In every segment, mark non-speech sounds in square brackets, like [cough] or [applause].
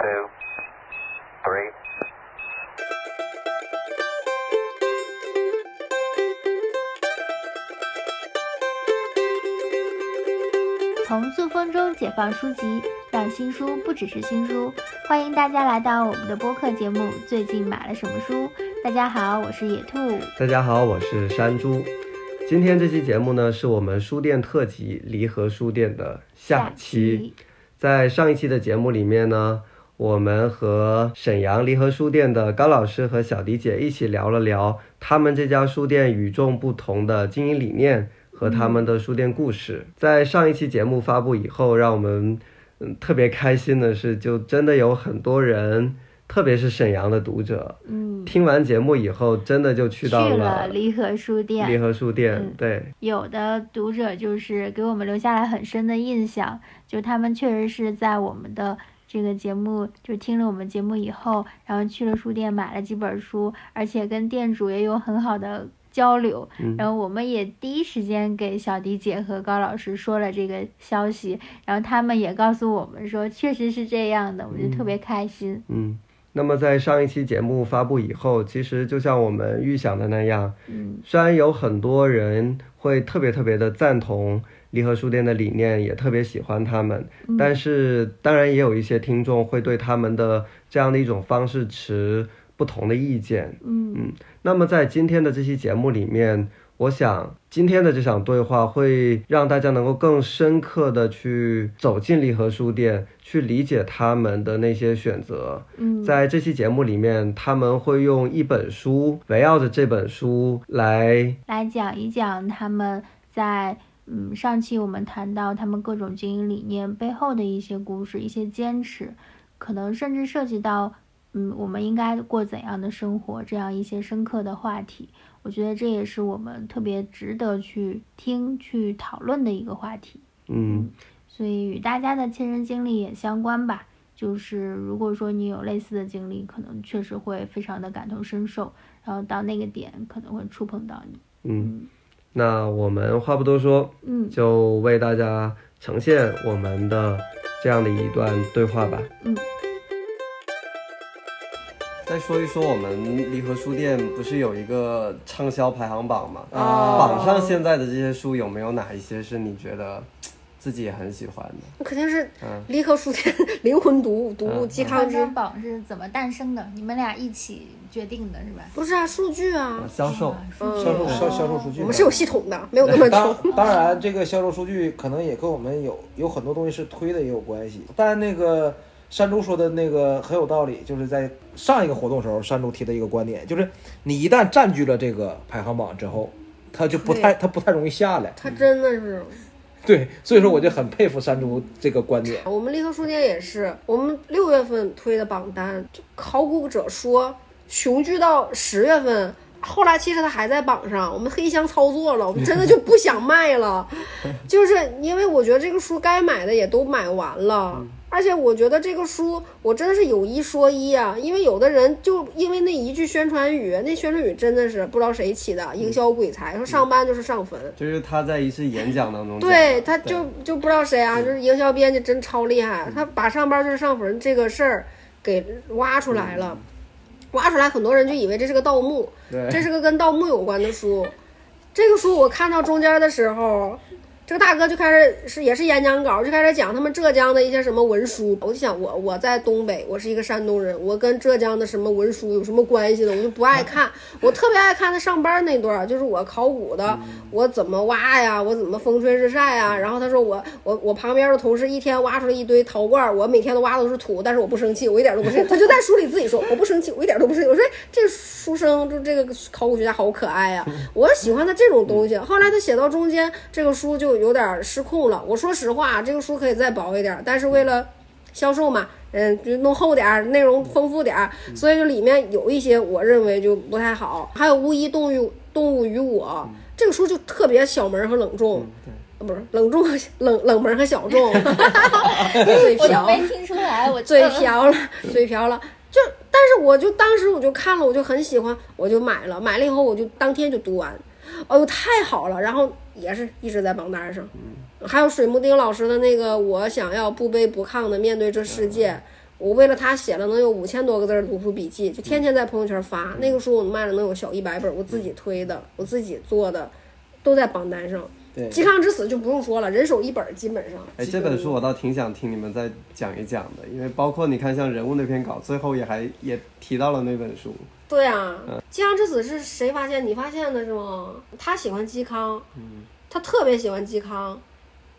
two, three. 从塑封中解放书籍，让新书不只是新书。欢迎大家来到我们的播客节目《最近买了什么书》。大家好，我是野兔。大家好，我是山猪。今天这期节目呢，是我们书店特辑离合书店的下期。在上一期的节目里面呢，我们和沈阳离合书店的高老师和小迪姐一起聊了聊他们这家书店与众不同的经营理念和他们的书店故事。在上一期节目发布以后，让我们嗯特别开心的是，就真的有很多人，特别是沈阳的读者，嗯，听完节目以后，真的就去到去了离合书店。离合书店，嗯对，有的读者就是给我们留下了很深的印象，就他们确实是在我们的这个节目，就听了我们节目以后，然后去了书店买了几本书，而且跟店主也有很好的交流。嗯然后我们也第一时间给小迪姐和高老师说了这个消息，然后他们也告诉我们说确实是这样的，我就特别开心。嗯。那么在上一期节目发布以后，其实就像我们预想的那样，嗯虽然有很多人会特别特别的赞同离合书店的理念，也特别喜欢他们，嗯但是当然也有一些听众会对他们的这样的一种方式持不同的意见。嗯那么在今天的这期节目里面，我想今天的这场对话会让大家能够更深刻的去走进离合书店，去理解他们的那些选择。嗯，在这期节目里面，他们会用一本书围绕着这本书来，来讲一讲他们在嗯上期我们谈到他们各种经营理念背后的一些故事、一些坚持，可能甚至涉及到嗯我们应该过怎样的生活这样一些深刻的话题。我觉得这也是我们特别值得去听、去讨论的一个话题。嗯所以与大家的亲身经历也相关吧。就是如果说你有类似的经历，可能确实会非常的感同身受，然后到那个点可能会触碰到你。嗯。那我们话不多说，嗯就为大家呈现我们的这样的一段对话吧。嗯。再说一说我们离合书店不是有一个畅销排行榜吗？哦榜上现在的这些书有没有哪一些是你觉得自己也很喜欢的？那肯定是嗯离合书店灵魂读物读物嗯嵇康之，榜是怎么诞生的？你们俩一起决定的是吧？不是啊，数据啊，销售，嗯销售销销售数据，我们是有系统的，没有那么当穷。当然，这个销售数据可能也跟我们有有很多东西是推的也有关系。但那个山竹说的那个很有道理，就是在上一个活动时候，山竹提的一个观点，就是你一旦占据了这个排行榜之后，它就不太它不太容易下来。他真的是，[laughs] 对，所以说我就很佩服山竹这个观点。我们立刻书店也是，我们六月份推的榜单，就考古者说雄踞到十月份。后来其实它还在榜上，我们黑箱操作了，我们真的就不想卖了，[laughs] 就是因为我觉得这个书该买的也都买完了，而且我觉得这个书我真的是有一说一啊，因为有的人就因为那一句宣传语，那宣传语真的是不知道谁起的，营销鬼才，说上班就是上坟，就是他在一次演讲当中，对，他就就不知道谁啊，就是营销编辑真超厉害，他把上班就是上坟这个事儿给挖出来了，挖出来很多人就以为这是个盗墓，这是个跟盗墓有关的书。这个书我看到中间的时候，这个大哥就开始是也是演讲稿，就开始讲他们浙江的一些什么文书。我就想我我在东北，我是一个山东人，我跟浙江的什么文书有什么关系呢？我就不爱看，我特别爱看他上班那段儿，就是我考古的，我怎么挖呀，我怎么风吹日晒呀。然后他说我我我旁边的同事一天挖出来一堆陶罐儿，我每天都挖的都是土，但是我不生气，我一点都不生气。他就在书里自己说我不生气，我一点都不生气。我说这书生就这个考古学家好可爱呀、我喜欢他这种东西。后来他写到中间，这个书就有点失控了。我说实话，这个书可以再薄一点，但是为了销售嘛，嗯，就弄厚点儿，内容丰富点儿，所以就里面有一些我认为就不太好。还有《巫医动物动物与我》这个书就特别小门和冷重。啊不是冷重 [laughs] 冷冷门和小众，[laughs] 嘴我都瓢，没听出来，我嘴瓢了，嘴瓢了。就，但是我就当时我就看了，我就很喜欢，我就买了。买了以后，我就当天就读完，哎呦太好了！然后也是一直在榜单上。还有水木丁老师的那个《我想要不卑不亢的面对这世界》，我为了他写了能有五千多个字儿的读书笔记，就天天在朋友圈发。那个书我卖了能有小一百本，我自己推的，我自己做的，都在榜单上。对嵇康之死就不用说了，人手一本，基本上。哎，这本书我倒挺想听你们再讲一讲的，因为包括你看像人物那篇稿，最后也还也提到了那本书。对啊，嵇康之死是谁发现？你发现的是吗？他喜欢嵇康，他特别喜欢嵇康。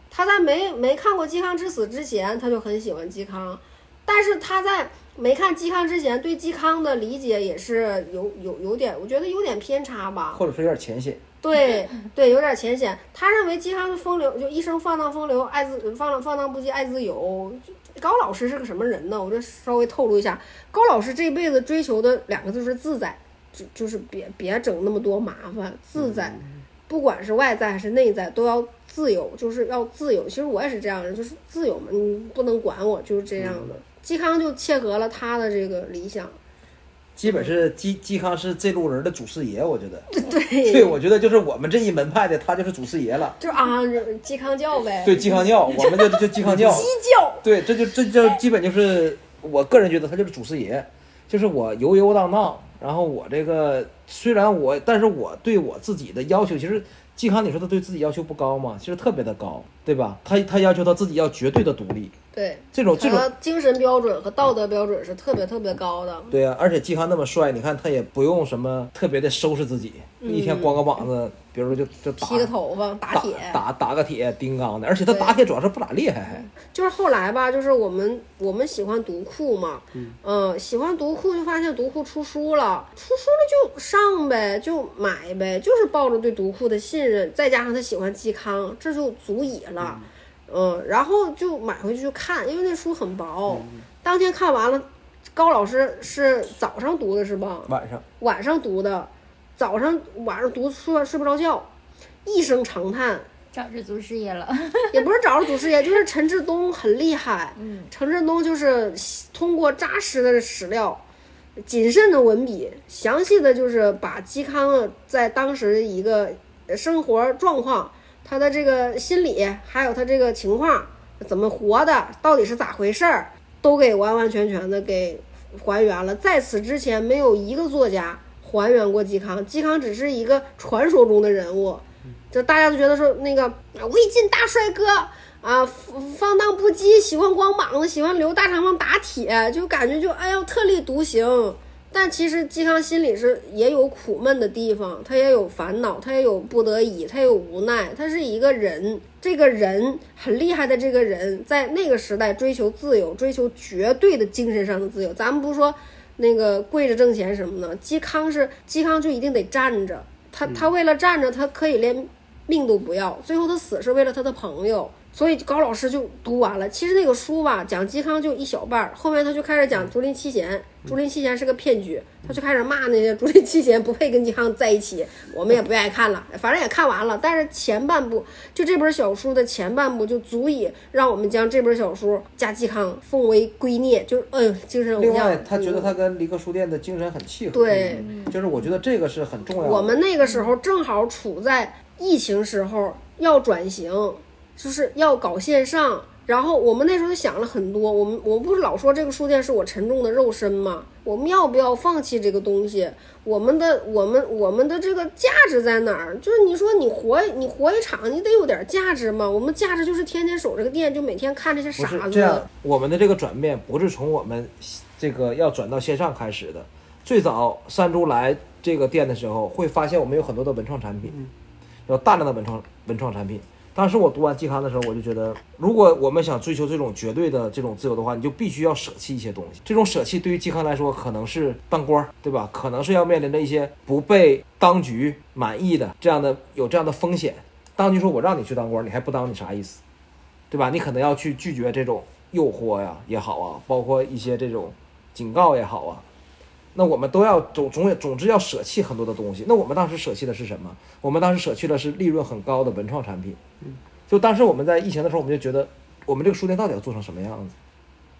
他在没没看过嵇康之死之前，他就很喜欢嵇康，但是他在没看嵇康之前，对嵇康的理解也是有有有点，我觉得有点偏差吧。或者说有点浅显。对对，有点浅显。他认为嵇康的风流，就一生放荡风流，爱自放浪放荡不羁，爱自由。高老师是个什么人呢？我这稍微透露一下，高老师这辈子追求的两个字是自在，就就是别别整那么多麻烦，自在，不管是外在还是内在，都要自由，就是要自由。其实我也是这样的，就是自由嘛，你不能管我，就是这样的。嵇康就切合了他的这个理想，基本是嵇嵇康是这路人的祖师爷，我觉得。对 [laughs] 对，我觉得就是我们这一门派的，他就是祖师爷了。就啊，嵇康教呗，对，嵇康教，我们就就嵇康教。[laughs] 鸡教，对，这就这就基本就是我个人觉得他就是祖师爷，就是我游游荡荡，然后我这个虽然我，但是我对我自己的要求，其实嵇康你说他对自己要求不高吗？其实特别的高，对吧？他他要求他自己要绝对的独立，对，这种这种精神标准和道德标准是特别特别高的。对呀、而且嵇康那么帅，你看他也不用什么特别的收拾自己，一天光个膀子，比如说就就打嗯剃个头发，打打铁，打打个铁钉刚的，而且他打铁主要是不咋厉害，还就是后来吧，就是我们我们喜欢读库嘛，嗯、喜欢读库就发现读库出书了，出书了就上呗，就买呗，就是抱着对读库的信任，再加上他喜欢嵇康，这就足以了，嗯、然后就买回去就看，因为那书很薄，当天看完了，高老师是早上读的是吧？晚上。晚上读的，早上晚上读睡睡不着觉，一声长叹。找着祖师爷了。[laughs] 也不是找着祖师爷，就是陈志东很厉害。嗯，陈志东就是通过扎实的史料、谨慎的文笔，详细的就是把嵇康在当时一个生活状况、他的这个心理，还有他这个情况怎么活的，到底是咋回事儿，都给完完全全的给还原了。在此之前，没有一个作家还原过嵇康，嵇康只是一个传说中的人物。就大家都觉得说那个啊魏晋大帅哥啊，放放荡不羁，喜欢光膀子，喜欢留大长发打铁，就感觉就哎呦特立独行。但其实嵇康心里是也有苦闷的地方，他也有烦恼，他也有不得已，他也有无奈，他是一个人。这个人很厉害的，这个人在那个时代追求自由，追求绝对的精神上的自由。咱们不说那个跪着挣钱什么的，嵇康是嵇康就一定得站着，他他为了站着，他可以连命都不要，最后他死是为了他的朋友。所以高老师就读完了。其实那个书吧，讲嵇康就一小半儿，后面他就开始讲竹林七贤。竹林七贤是个骗局，他就开始骂那些竹林七贤不配跟嵇康在一起。我们也不愿意看了，反正也看完了。但是前半部就这本小书的前半部就足以让我们将这本小书加嵇康奉为圭臬，就是哎呦精神偶像。另外，他觉得嗯他跟离歌书店的精神很契合，对。就是我觉得这个是很重要的。我们那个时候正好处在疫情时候，要转型，就是要搞线上。然后我们那时候就想了很多，我们我不是老说这个书店是我沉重的肉身吗？我们要不要放弃这个东西？我们的我们我们的这个价值在哪儿？就是你说你活你活一场，你得有点价值嘛。我们价值就是天天守这个店，就每天看这些不是傻子。这样，我们的这个转变不是从我们这个要转到线上开始的。最早山猪来这个店的时候，会发现我们有很多的文创产品，有大量的文创文创产品。当时我读完嵇康的时候，我就觉得，如果我们想追求这种绝对的这种自由的话，你就必须要舍弃一些东西。这种舍弃对于嵇康来说，可能是当官，对吧？可能是要面临着一些不被当局满意的这样的有这样的风险。当局说我让你去当官，你还不当，你啥意思？对吧？你可能要去拒绝这种诱惑呀也好啊，包括一些这种警告也好啊。那我们都要总总总之要舍弃很多的东西。那我们当时舍弃的是什么？我们当时舍弃的是利润很高的文创产品。就当时我们在疫情的时候，我们就觉得我们这个书店到底要做成什么样子，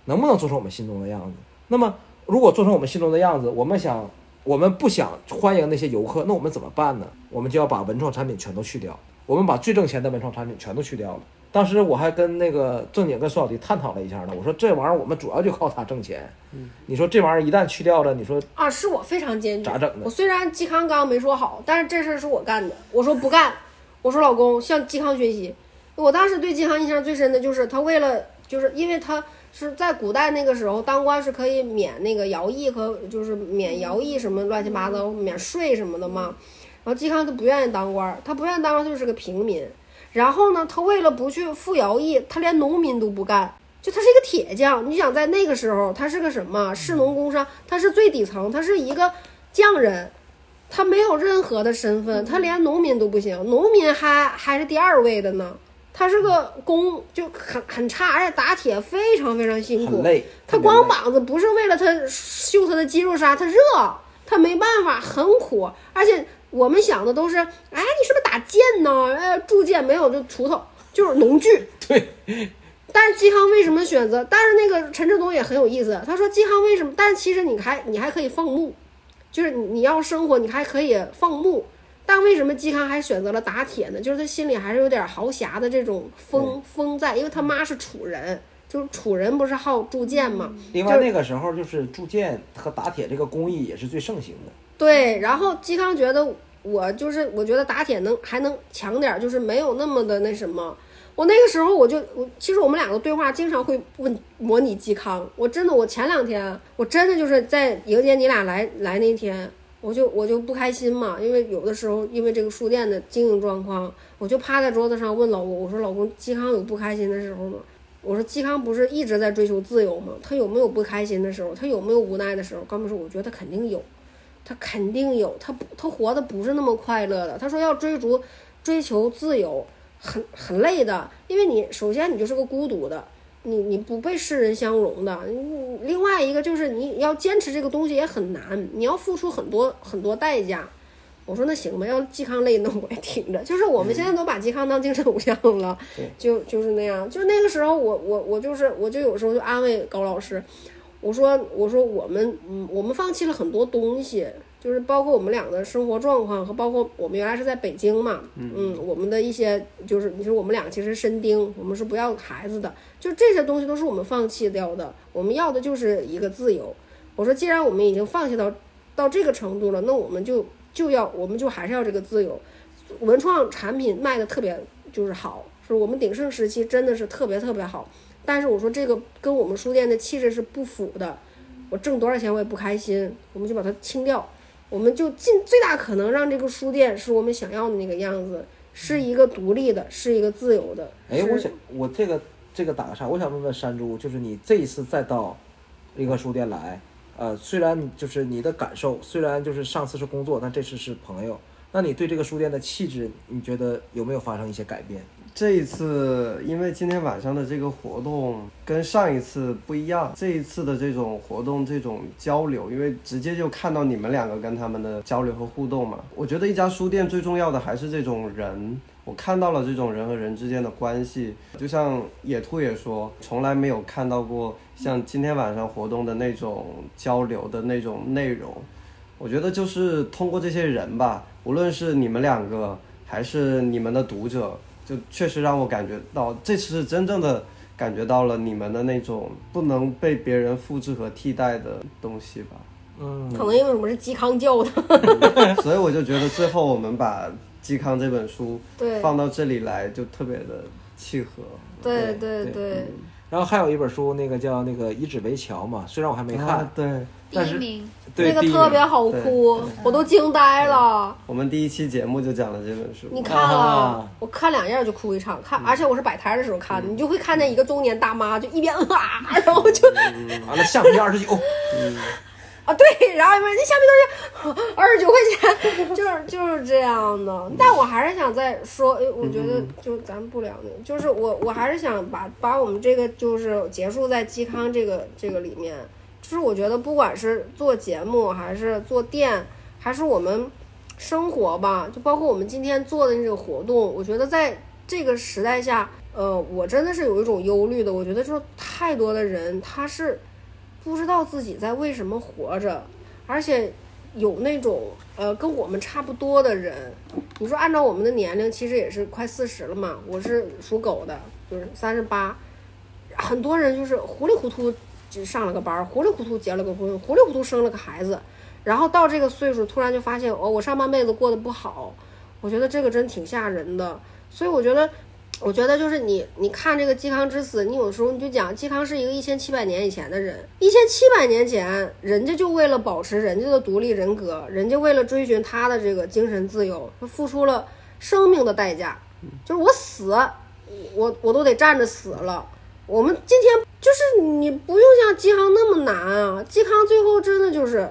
能不能做成我们心中的样子？那么如果做成我们心中的样子，我们想我们不想欢迎那些游客，那我们怎么办呢？我们就要把文创产品全都去掉，我们把最挣钱的文创产品全都去掉了。当时我还跟那个正经跟孙小迪探讨了一下呢，我说这玩意儿我们主要就靠它挣钱，你说这玩意儿一旦去掉了，你说啊，是我非常坚决。咋整的我虽然嵇康刚没说好，但是这事儿是我干的。我说不干，我说老公向嵇康学习。我当时对嵇康印象最深的就是他为了，就是因为他是在古代那个时候当官是可以免那个徭役和就是免徭役什么乱七八糟免税什么的嘛。然后嵇康他不愿意当官，他不愿意当官，就是个平民。然后呢，他为了不去服徭役，他连农民都不干。就他是一个铁匠，你想在那个时候，他是个什么士农工商，他是最底层，他是一个匠人，他没有任何的身份，他连农民都不行，农民还还是第二位的呢。他是个工，就很很差，而且打铁非常非常辛苦，累。他光膀子不是为了他秀他的肌肉啥，他热，他没办法，很苦。而且我们想的都是，哎，你是不是打剑呢？哎，铸剑没有，就锄头，就是农具。[laughs] 对。但是嵇康为什么选择？但是那个陈志东也很有意思，他说嵇康为什么？但其实你还你还可以放牧，就是你你要生活，你还可以放牧。但为什么嵇康还选择了打铁呢？就是他心里还是有点豪侠的这种风风在，因为他妈是楚人，就是楚人不是好铸剑嘛。另外那个时候就是铸剑和打铁这个工艺也是最盛行的。对，然后嵇康觉得我就是我觉得打铁能还能强点，就是没有那么的那什么。我那个时候我就我其实我们两个对话经常会问模拟嵇康，我真的我前两天我真的就是在迎接你俩来来那天。我就我就不开心嘛，因为有的时候因为这个书店的经营状况，我就趴在桌子上问老公，我说老公，嵇康有不开心的时候吗？我说嵇康不是一直在追求自由吗？他有没有不开心的时候？他有没有无奈的时候？刚不说，我觉得他肯定有，他肯定有，他不他活的不是那么快乐的。他说要追逐追求自由，很很累的，因为你首先你就是个孤独的。你你不被世人相容的，你另外一个就是你要坚持这个东西也很难，你要付出很多很多代价。我说那行吧，要嵇康累，那我也挺着。就是我们现在都把嵇康当精神偶像了，就就是那样。就那个时候，我我我就是我就有时候就安慰高老师，我说我说我们嗯我们放弃了很多东西。就是包括我们俩的生活状况和包括我们原来是在北京嘛，嗯，我们的一些就是你说我们俩其实身丁，我们是不要孩子的，就这些东西都是我们放弃掉的，我们要的就是一个自由。我说既然我们已经放弃到到这个程度了，那我们就就要我们就还是要这个自由。文创产品卖的特别就是好，是我们鼎盛时期真的是特别特别好，但是我说这个跟我们书店的气质是不符的，我挣多少钱我也不开心，我们就把它清掉。我们就尽最大可能让这个书店是我们想要的那个样子，是一个独立的，是一个自由的。哎，我想我这个这个打个岔，我想问问山猪，就是你这一次再到一个书店来，呃，虽然就是你的感受，虽然就是上次是工作，但这次是朋友，那你对这个书店的气质，你觉得有没有发生一些改变？这一次，因为今天晚上的这个活动跟上一次不一样，这一次的这种活动、这种交流，因为直接就看到你们两个跟他们的交流和互动嘛。我觉得一家书店最重要的还是这种人，我看到了这种人和人之间的关系。就像野兔也说，从来没有看到过像今天晚上活动的那种交流的那种内容。我觉得就是通过这些人吧，无论是你们两个，还是你们的读者。就确实让我感觉到，这次是真正的感觉到了你们的那种不能被别人复制和替代的东西吧。嗯，可能因为我们是嵇康教的，[laughs] 所以我就觉得最后我们把嵇康这本书对放到这里来，就特别的契合。对对对对。然后还有一本书，那个叫那个以纸为桥嘛，虽然我还没看，啊对，但是第一名对那个特别好哭，我都惊呆了。我们第一期节目就讲了这本书。你看了啊，我看两页就哭一场，看，而且我是摆摊的时候看的，你就会看见一个中年大妈就一边啊，[laughs] 然后就完了橡皮二十九，[laughs] 啊对，然后因为那橡皮都是二十九块钱，就是就是这样的。但我还是想再说，哎，我觉得就咱不聊那个，就是我我还是想把把我们这个就是结束在嵇康这个这个里面。就是我觉得不管是做节目还是做店，还是我们生活吧，就包括我们今天做的那个活动，我觉得在这个时代下，呃，我真的是有一种忧虑的。我觉得就是太多的人他是不知道自己在为什么活着，而且有那种呃跟我们差不多的人，你说按照我们的年龄，其实也是快四十了嘛，我是属狗的。就是三十八，很多人就是糊里糊涂就上了个班，糊里糊涂结了个婚，糊里糊涂生了个孩子，然后到这个岁数，突然就发现哦，我上半辈子过得不好，我觉得这个真挺吓人的。所以我觉得，我觉得就是你，你看这个嵇康之死，你有时候你就讲嵇康是一个一千七百年以前的人，一千七百年前，人家就为了保持人家的独立人格，人家为了追寻他的这个精神自由，他付出了生命的代价，就是我死，我我都得站着死了。我们今天就是你不用像嵇康那么难啊，嵇康最后真的就是，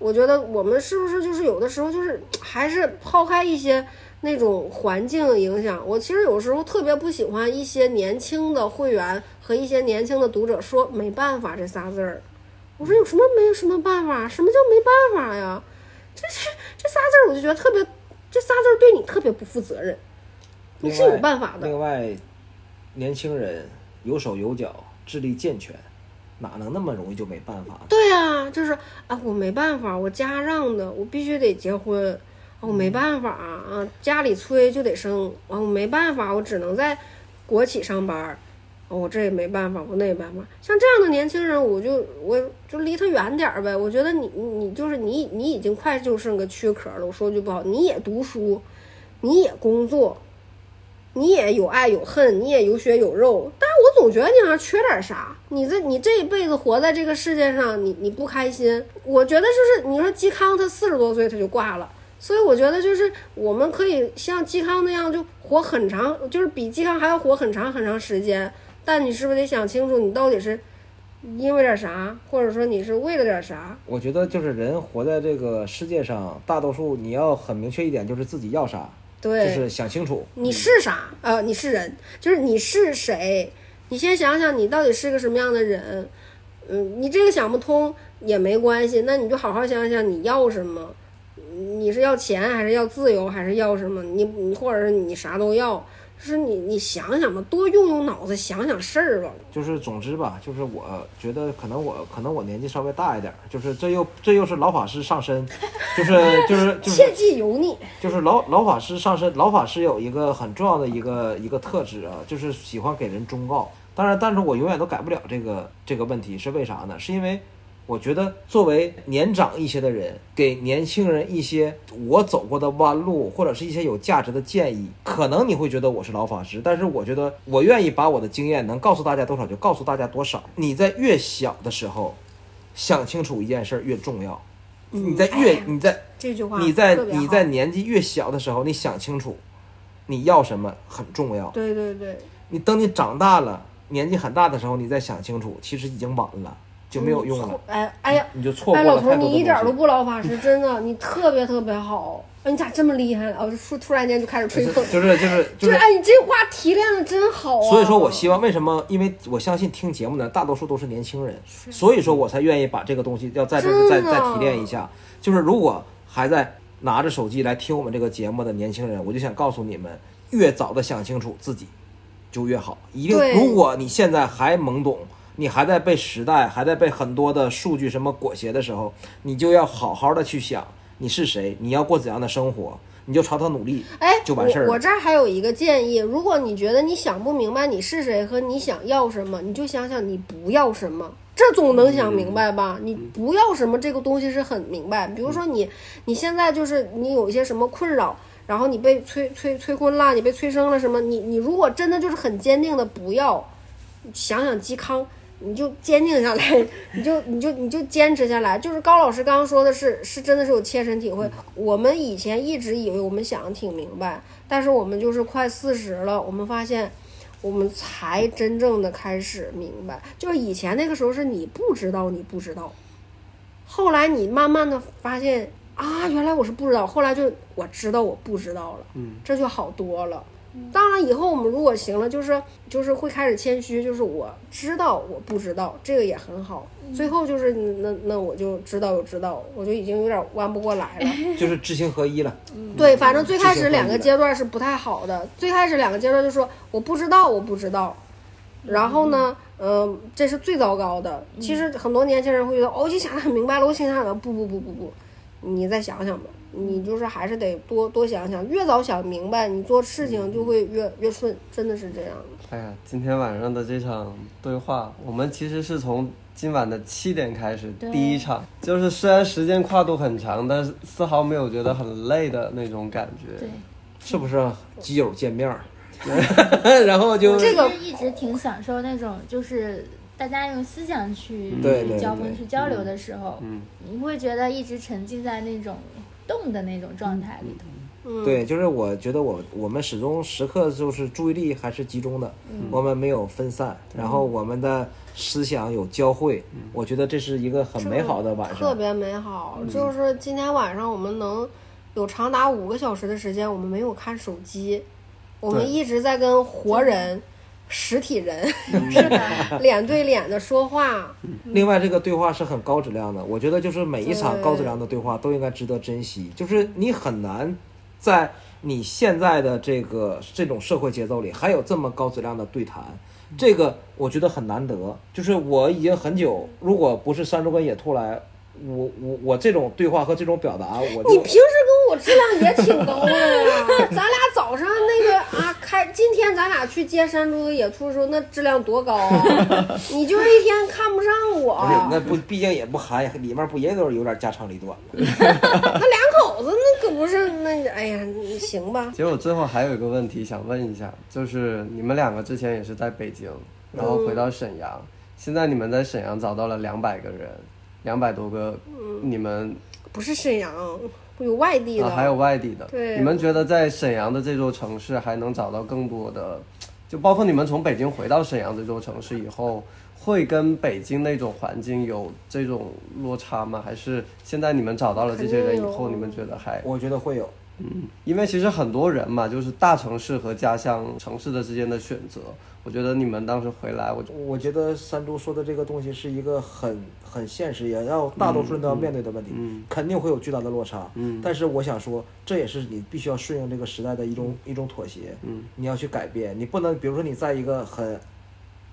我觉得我们是不是就是有的时候就是还是抛开一些那种环境影响，我其实有时候特别不喜欢一些年轻的会员和一些年轻的读者说没办法这仨字儿，我说有什么没有什么办法？什么叫没办法呀？这这这仨字儿我就觉得特别，这仨字儿对你特别不负责任，你是有办法的。另外，年轻人有手有脚，智力健全，哪能那么容易就没办法？对啊，就是啊，我没办法，我家让的，我必须得结婚，啊我没办法啊，家里催就得生，啊，我没办法，我只能在国企上班我这也没办法，我那也没办法。像这样的年轻人，我就我就离他远点儿呗。我觉得你你你就是你你已经快就剩个躯壳了。我说句不好，你也读书，你也工作，你也有爱有恨，你也有血有肉，但是我总觉得你好像缺点啥。你这你这一辈子活在这个世界上，你你不开心，我觉得就是你说嵇康他四十多岁他就挂了，所以我觉得就是我们可以像嵇康那样就活很长，就是比嵇康还要活很长很长时间。但你是不是得想清楚，你到底是因为点啥，或者说你是为了点啥？我觉得就是人活在这个世界上，大多数你要很明确一点，就是自己要啥，对，就是想清楚。你是啥？呃，你是人，就是你是谁？你先想想你到底是个什么样的人。嗯，你这个想不通也没关系，那你就好好想想你要什么。你是要钱还是要自由还是要什么？你你或者是你啥都要，就是你你想想吧，多用用脑子想想事儿吧。就是总之吧，就是我觉得可能我可能我年纪稍微大一点儿，就是这又这又是老法师上身，就是就是就是切记油腻。就是老老法师上身，老法师有一个很重要的一个一个特质啊，就是喜欢给人忠告。当然，但是我永远都改不了这个这个问题，是为啥呢？是因为我觉得作为年长一些的人，给年轻人一些我走过的弯路，或者是一些有价值的建议，可能你会觉得我是老法师，但是我觉得我愿意把我的经验能告诉大家多少就告诉大家多少。你在越小的时候想清楚一件事儿越重要，你在越你在这句话你在你在年纪越小的时候，你想清楚你要什么很重要。对对对，你等你长大了，年纪很大的时候，你再想清楚，其实已经晚了，就没有用了错。哎哎呀，你就错过哎，了老头你一点都。不老法师，[laughs] 真的，你特别特别好。哎，你咋这么厉害？哦，突突然间就开始吹捧，就是就是就就是是，哎，你这话提炼的真好啊。所以说我希望为什么？因为我相信听节目的大多数都是年轻人，所以说我才愿意把这个东西要在这儿再再提炼一下。就是如果还在拿着手机来听我们这个节目的年轻人，我就想告诉你们，越早的想清楚自己就越好。一定，如果你现在还懵懂。你还在被时代，还在被很多的数据什么裹挟的时候，你就要好好的去想你是谁，你要过怎样的生活，你就朝他努力，哎，就完事儿我这儿还有一个建议，如果你觉得你想不明白你是谁和你想要什么，你就想想你不要什么，这总能想明白吧？你不要什么这个东西是很明白。比如说你你现在就是你有一些什么困扰，然后你被催催催婚了，你被催生了什么，你你如果真的就是很坚定的不要，想想嵇康。你就坚定下来，[laughs] 你就你就你就坚持下来。就是高老师刚刚说的是，是真的是有切身体会。我们以前一直以为我们想的挺明白，但是我们就是快四十了，我们发现我们才真正的开始明白。就是以前那个时候是你不知道，你不知道，后来你慢慢的发现啊，原来我是不知道，后来就我知道我不知道了，嗯，这就好多了。当然，以后我们如果行了，就是就是会开始谦虚，就是我知道我不知道，这个也很好。最后就是那那我就知道有知道，我就已经有点弯不过来了。[laughs] 就是知行合一了。[laughs] 对，反正最开始两个阶段是不太好的。最开始两个阶段就说我不知道，我不知道。然后呢，嗯、这是最糟糕的。其实很多年轻人会觉得，哦，我已经想的很明白了，我想想了，不不不不不，你再想想吧。你就是还是得多多想想，越早想明白，你做事情就会越越顺，真的是这样。哎呀，今天晚上的这场对话，我们其实是从今晚的七点开始第一场，就是虽然时间跨度很长，但是丝毫没有觉得很累的那种感觉。对，是不是基友见面儿？[laughs] [laughs] 然后就这个一直挺享受那种就是。大家用思想去对对交锋、去交流的时候，嗯，你会觉得一直沉浸在那种动的那种状态里头。嗯，对，就是我觉得我我们始终时刻就是注意力还是集中的，我们没有分散，然后我们的思想有交汇，我觉得这是一个很美好的晚上。特别美好。就是今天晚上我们能有长达五个小时的时间，我们没有看手机，我们一直在跟活人、实体人 [laughs] 是的，脸对脸的说话。另外，这个对话是很高质量的，我觉得就是每一场高质量的对话都应该值得珍惜。就是你很难在你现在的这个这种社会节奏里，还有这么高质量的对谈，这个我觉得很难得。就是我已经很久，如果不是山猪跟野兔来，我我我这种对话和这种表达，我你平时跟我质量也挺高的呀，[laughs] 咱俩早上那个啊开，今天咱俩去接山猪和野兔的时候，那质量多高啊！[laughs] 你就是一天看不上我，不是那不毕竟也不含，里面不也都是有点家长里短的。[laughs] 那两口子那可不是那哎呀，你行吧？其实我最后还有一个问题想问一下，就是你们两个之前也是在北京，然后回到沈阳，现在你们在沈阳找到了两百个人，两百多个，你们不是沈阳，有外地的，啊还有外地的，对。你们觉得在沈阳的这座城市还能找到更多的，就包括你们从北京回到沈阳这座城市以后，会跟北京那种环境有这种落差吗？还是现在你们找到了这些人以后，你们觉得还我觉得会有。因为其实很多人嘛，就是大城市和家乡城市的之间的选择。我觉得你们当时回来，我我觉得山猪说的这个东西是一个很很现实，也要大多数人都要面对的问题，嗯肯定会有巨大的落差。嗯但是我想说，这也是你必须要顺应这个时代的一种、一种妥协。嗯你要去改变，你不能，比如说你在一个很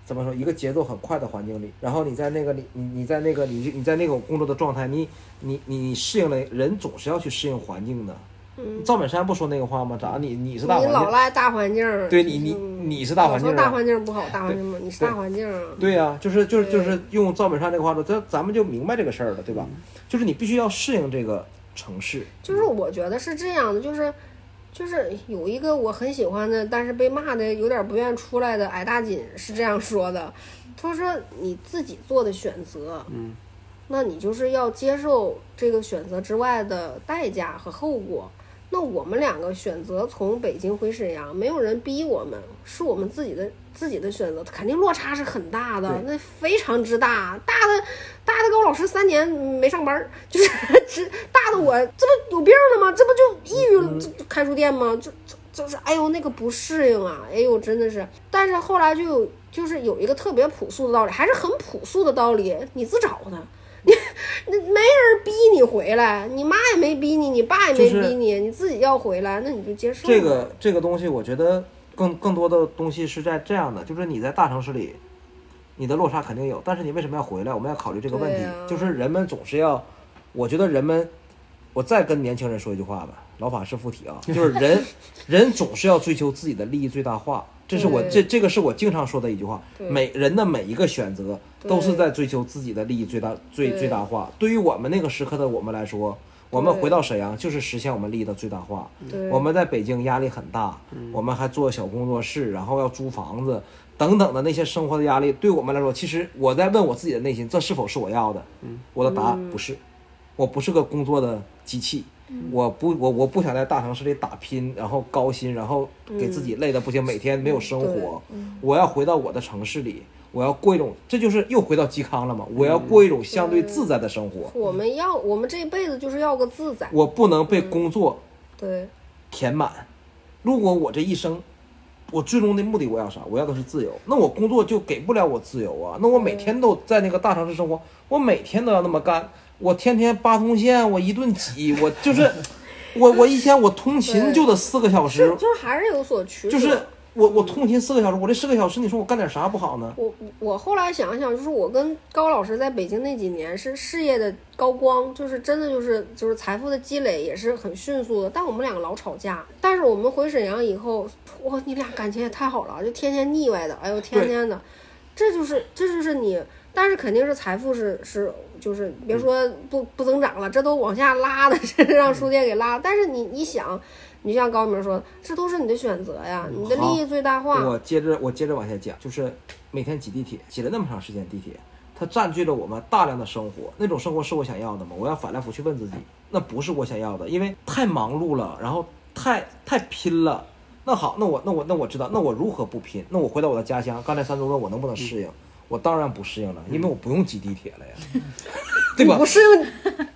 怎么说，一个节奏很快的环境里，然后你在那个你你你在那个你你在那种工作的状态，你你你你适应了，人总是要去适应环境的。嗯赵本山不说那个话吗？咋你你是大你环境？老赖大环境儿，对你你嗯你是大环境大环境不好，大环境嘛，你是大环境啊。对呀、就是就是就是用赵本山这个话说，咱咱们就明白这个事儿了，对吧？就是你必须要适应这个城市。就是我觉得是这样的，就是就是有一个我很喜欢的，但是被骂的有点不愿出来的矮大紧是这样说的，他说你自己做的选择，嗯，那你就是要接受这个选择之外的代价和后果。那我们两个选择从北京回沈阳，没有人逼我们，是我们自己的自己的选择，肯定落差是很大的，那非常之大，大的大的高老师三年没上班儿，就是 [laughs] 只大的我这不有病了吗？这不就抑郁了？这这开书店吗？就就就是哎呦那个不适应啊，哎呦真的是。但是后来就有就是有一个特别朴素的道理，还是很朴素的道理，你自找的。你 [laughs] 那没人逼你回来，你妈也没逼你，你爸也没就是逼你，你自己要回来，那你就接受。这个这个东西，我觉得更更多的东西是在这样的，就是你在大城市里，你的落差肯定有，但是你为什么要回来？我们要考虑这个问题，啊就是人们总是要，我觉得人们，我再跟年轻人说一句话吧，老法师附体啊，就是人 [laughs] 人总是要追求自己的利益最大化。这是我这这个是我经常说的一句话，对。每人的每一个选择都是在追求自己的利益最大最最大化。对于我们那个时刻的我们来说，我们回到沈阳就是实现我们利益的最大化。我们在北京压力很大，我们还做小工作室，然后要租房子等等的那些生活的压力，对我们来说，其实我在问我自己的内心，这是否是我要的？我的答案不是，我不是个工作的机器。我不，我我不想在大城市里打拼，然后高薪，然后给自己累得不行，每天没有生活。我要回到我的城市里，我要过一种，这就是又回到嵇康了嘛。我要过一种相对自在的生活，我们要，我们这一辈子就是要个自在。我不能被工作对，填满。如果我这一生，我最终的目的我要啥？我要的是自由。那我工作就给不了我自由啊。那我每天都在那个大城市生活，我每天都要那么干，我天天八通线，我一顿挤，[laughs] 我就是，我我一天我通勤就得四个小时是，就是还是有所取舍。就是我我通勤四个小时，我这四个小时，你说我干点啥不好呢？我我后来想想，就是我跟高老师在北京那几年是事业的高光，就是真的就是就是财富的积累也是很迅速的。但我们两个老吵架，但是我们回沈阳以后，哇，你俩感情也太好了，就天天腻歪的，哎呦天天的，这就是这就是你，但是肯定是财富是是就是别说不不增长了，这都往下拉的，[laughs] 这让书店给拉。但是你你想。你像高明说，这都是你的选择呀，你的利益最大化。我接着我接着往下讲，就是每天挤地铁，挤了那么长时间地铁，它占据了我们大量的生活。那种生活是我想要的吗？我要反来覆去问自己，那不是我想要的，因为太忙碌了，然后太太拼了。那好，那我那我那我知道，那我如何不拼？那我回到我的家乡。刚才三中问我能不能适应，我当然不适应了，因为我不用挤地铁了呀，[laughs] 对吧？不适应，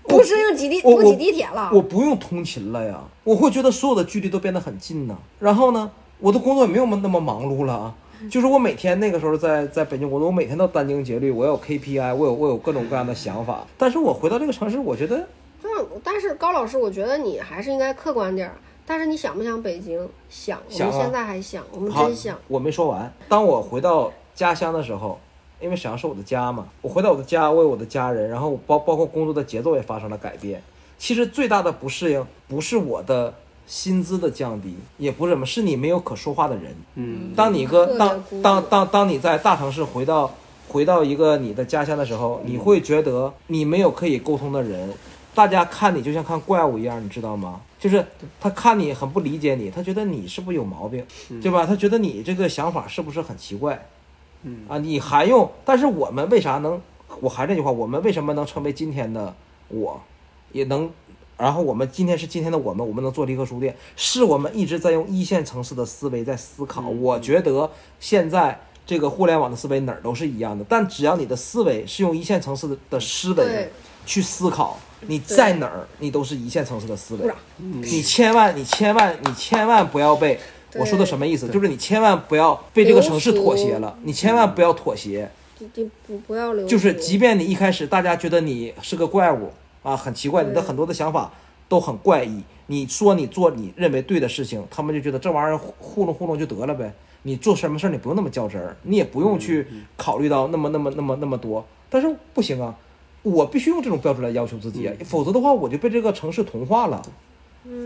不适应挤地我不挤地铁了。我不用通勤了呀，我会觉得所有的距离都变得很近呢。然后呢，我的工作也没有那么忙碌了啊。就是我每天那个时候在在北京工作，我每天都殚精竭虑，我有 KPI，我有我有各种各样的想法。但是我回到这个城市，我觉得，嗯，但是高老师，我觉得你还是应该客观点儿。但是你想不想北京？想，我们现在还想，我们真想。，我没说完。当我回到家乡的时候，因为沈阳是我的家嘛，我回到我的家，为我的家人，然后包包括工作的节奏也发生了改变。其实最大的不适应不是我的薪资的降低，也不是什么，是你没有可说话的人。嗯，当你一个当当当当你在大城市回到回到一个你的家乡的时候，你会觉得你没有可以沟通的人，大家看你就像看怪物一样，你知道吗？就是他看你很不理解你，他觉得你是不是有毛病，对吧？他觉得你这个想法是不是很奇怪？嗯啊，你还用？但是我们为啥能？我还是那句话，我们为什么能成为今天的我，也能？然后我们今天是今天的我们，我们能做离合书店，是我们一直在用一线城市的思维在思考。我觉得现在这个互联网的思维哪儿都是一样的，但只要你的思维是用一线城市的的思维去思考，你在哪儿你都是一线城市的思维。你千万你千万你千万不要被我说的什么意思？就是你千万不要被这个城市妥协了，你千万不要妥协。你你不不要流就是即便你一开始大家觉得你是个怪物啊，很奇怪，你的很多的想法都很怪异。你说你做你认为对的事情，他们就觉得这玩意儿糊糊弄糊弄就得了呗。你做什么事儿你不用那么较真儿，你也不用去考虑到那么那么那么那么多。但是不行啊，我必须用这种标准来要求自己啊，否则的话我就被这个城市同化了。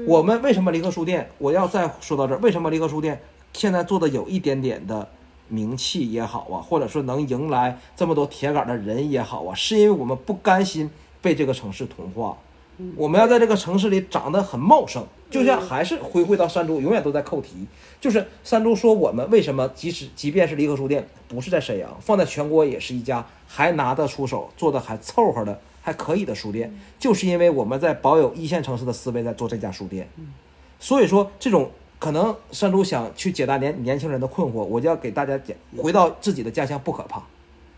我们为什么离合书店？我要再说到这儿，为什么离合书店现在做的有一点点的名气也好啊，或者说能迎来这么多铁杆的人也好啊，是因为我们不甘心被这个城市同化，我们要在这个城市里长得很茂盛。就像还是回归到山猪，永远都在扣题。就是山猪说我们为什么即使即便是离合书店不是在沈阳，放在全国也是一家还拿得出手、做的还凑合的、还可以的书店，就是因为我们在保有一线城市的思维在做这家书店。所以说，这种可能山猪想去解答年年轻人的困惑，我就要给大家讲，回到自己的家乡不可怕，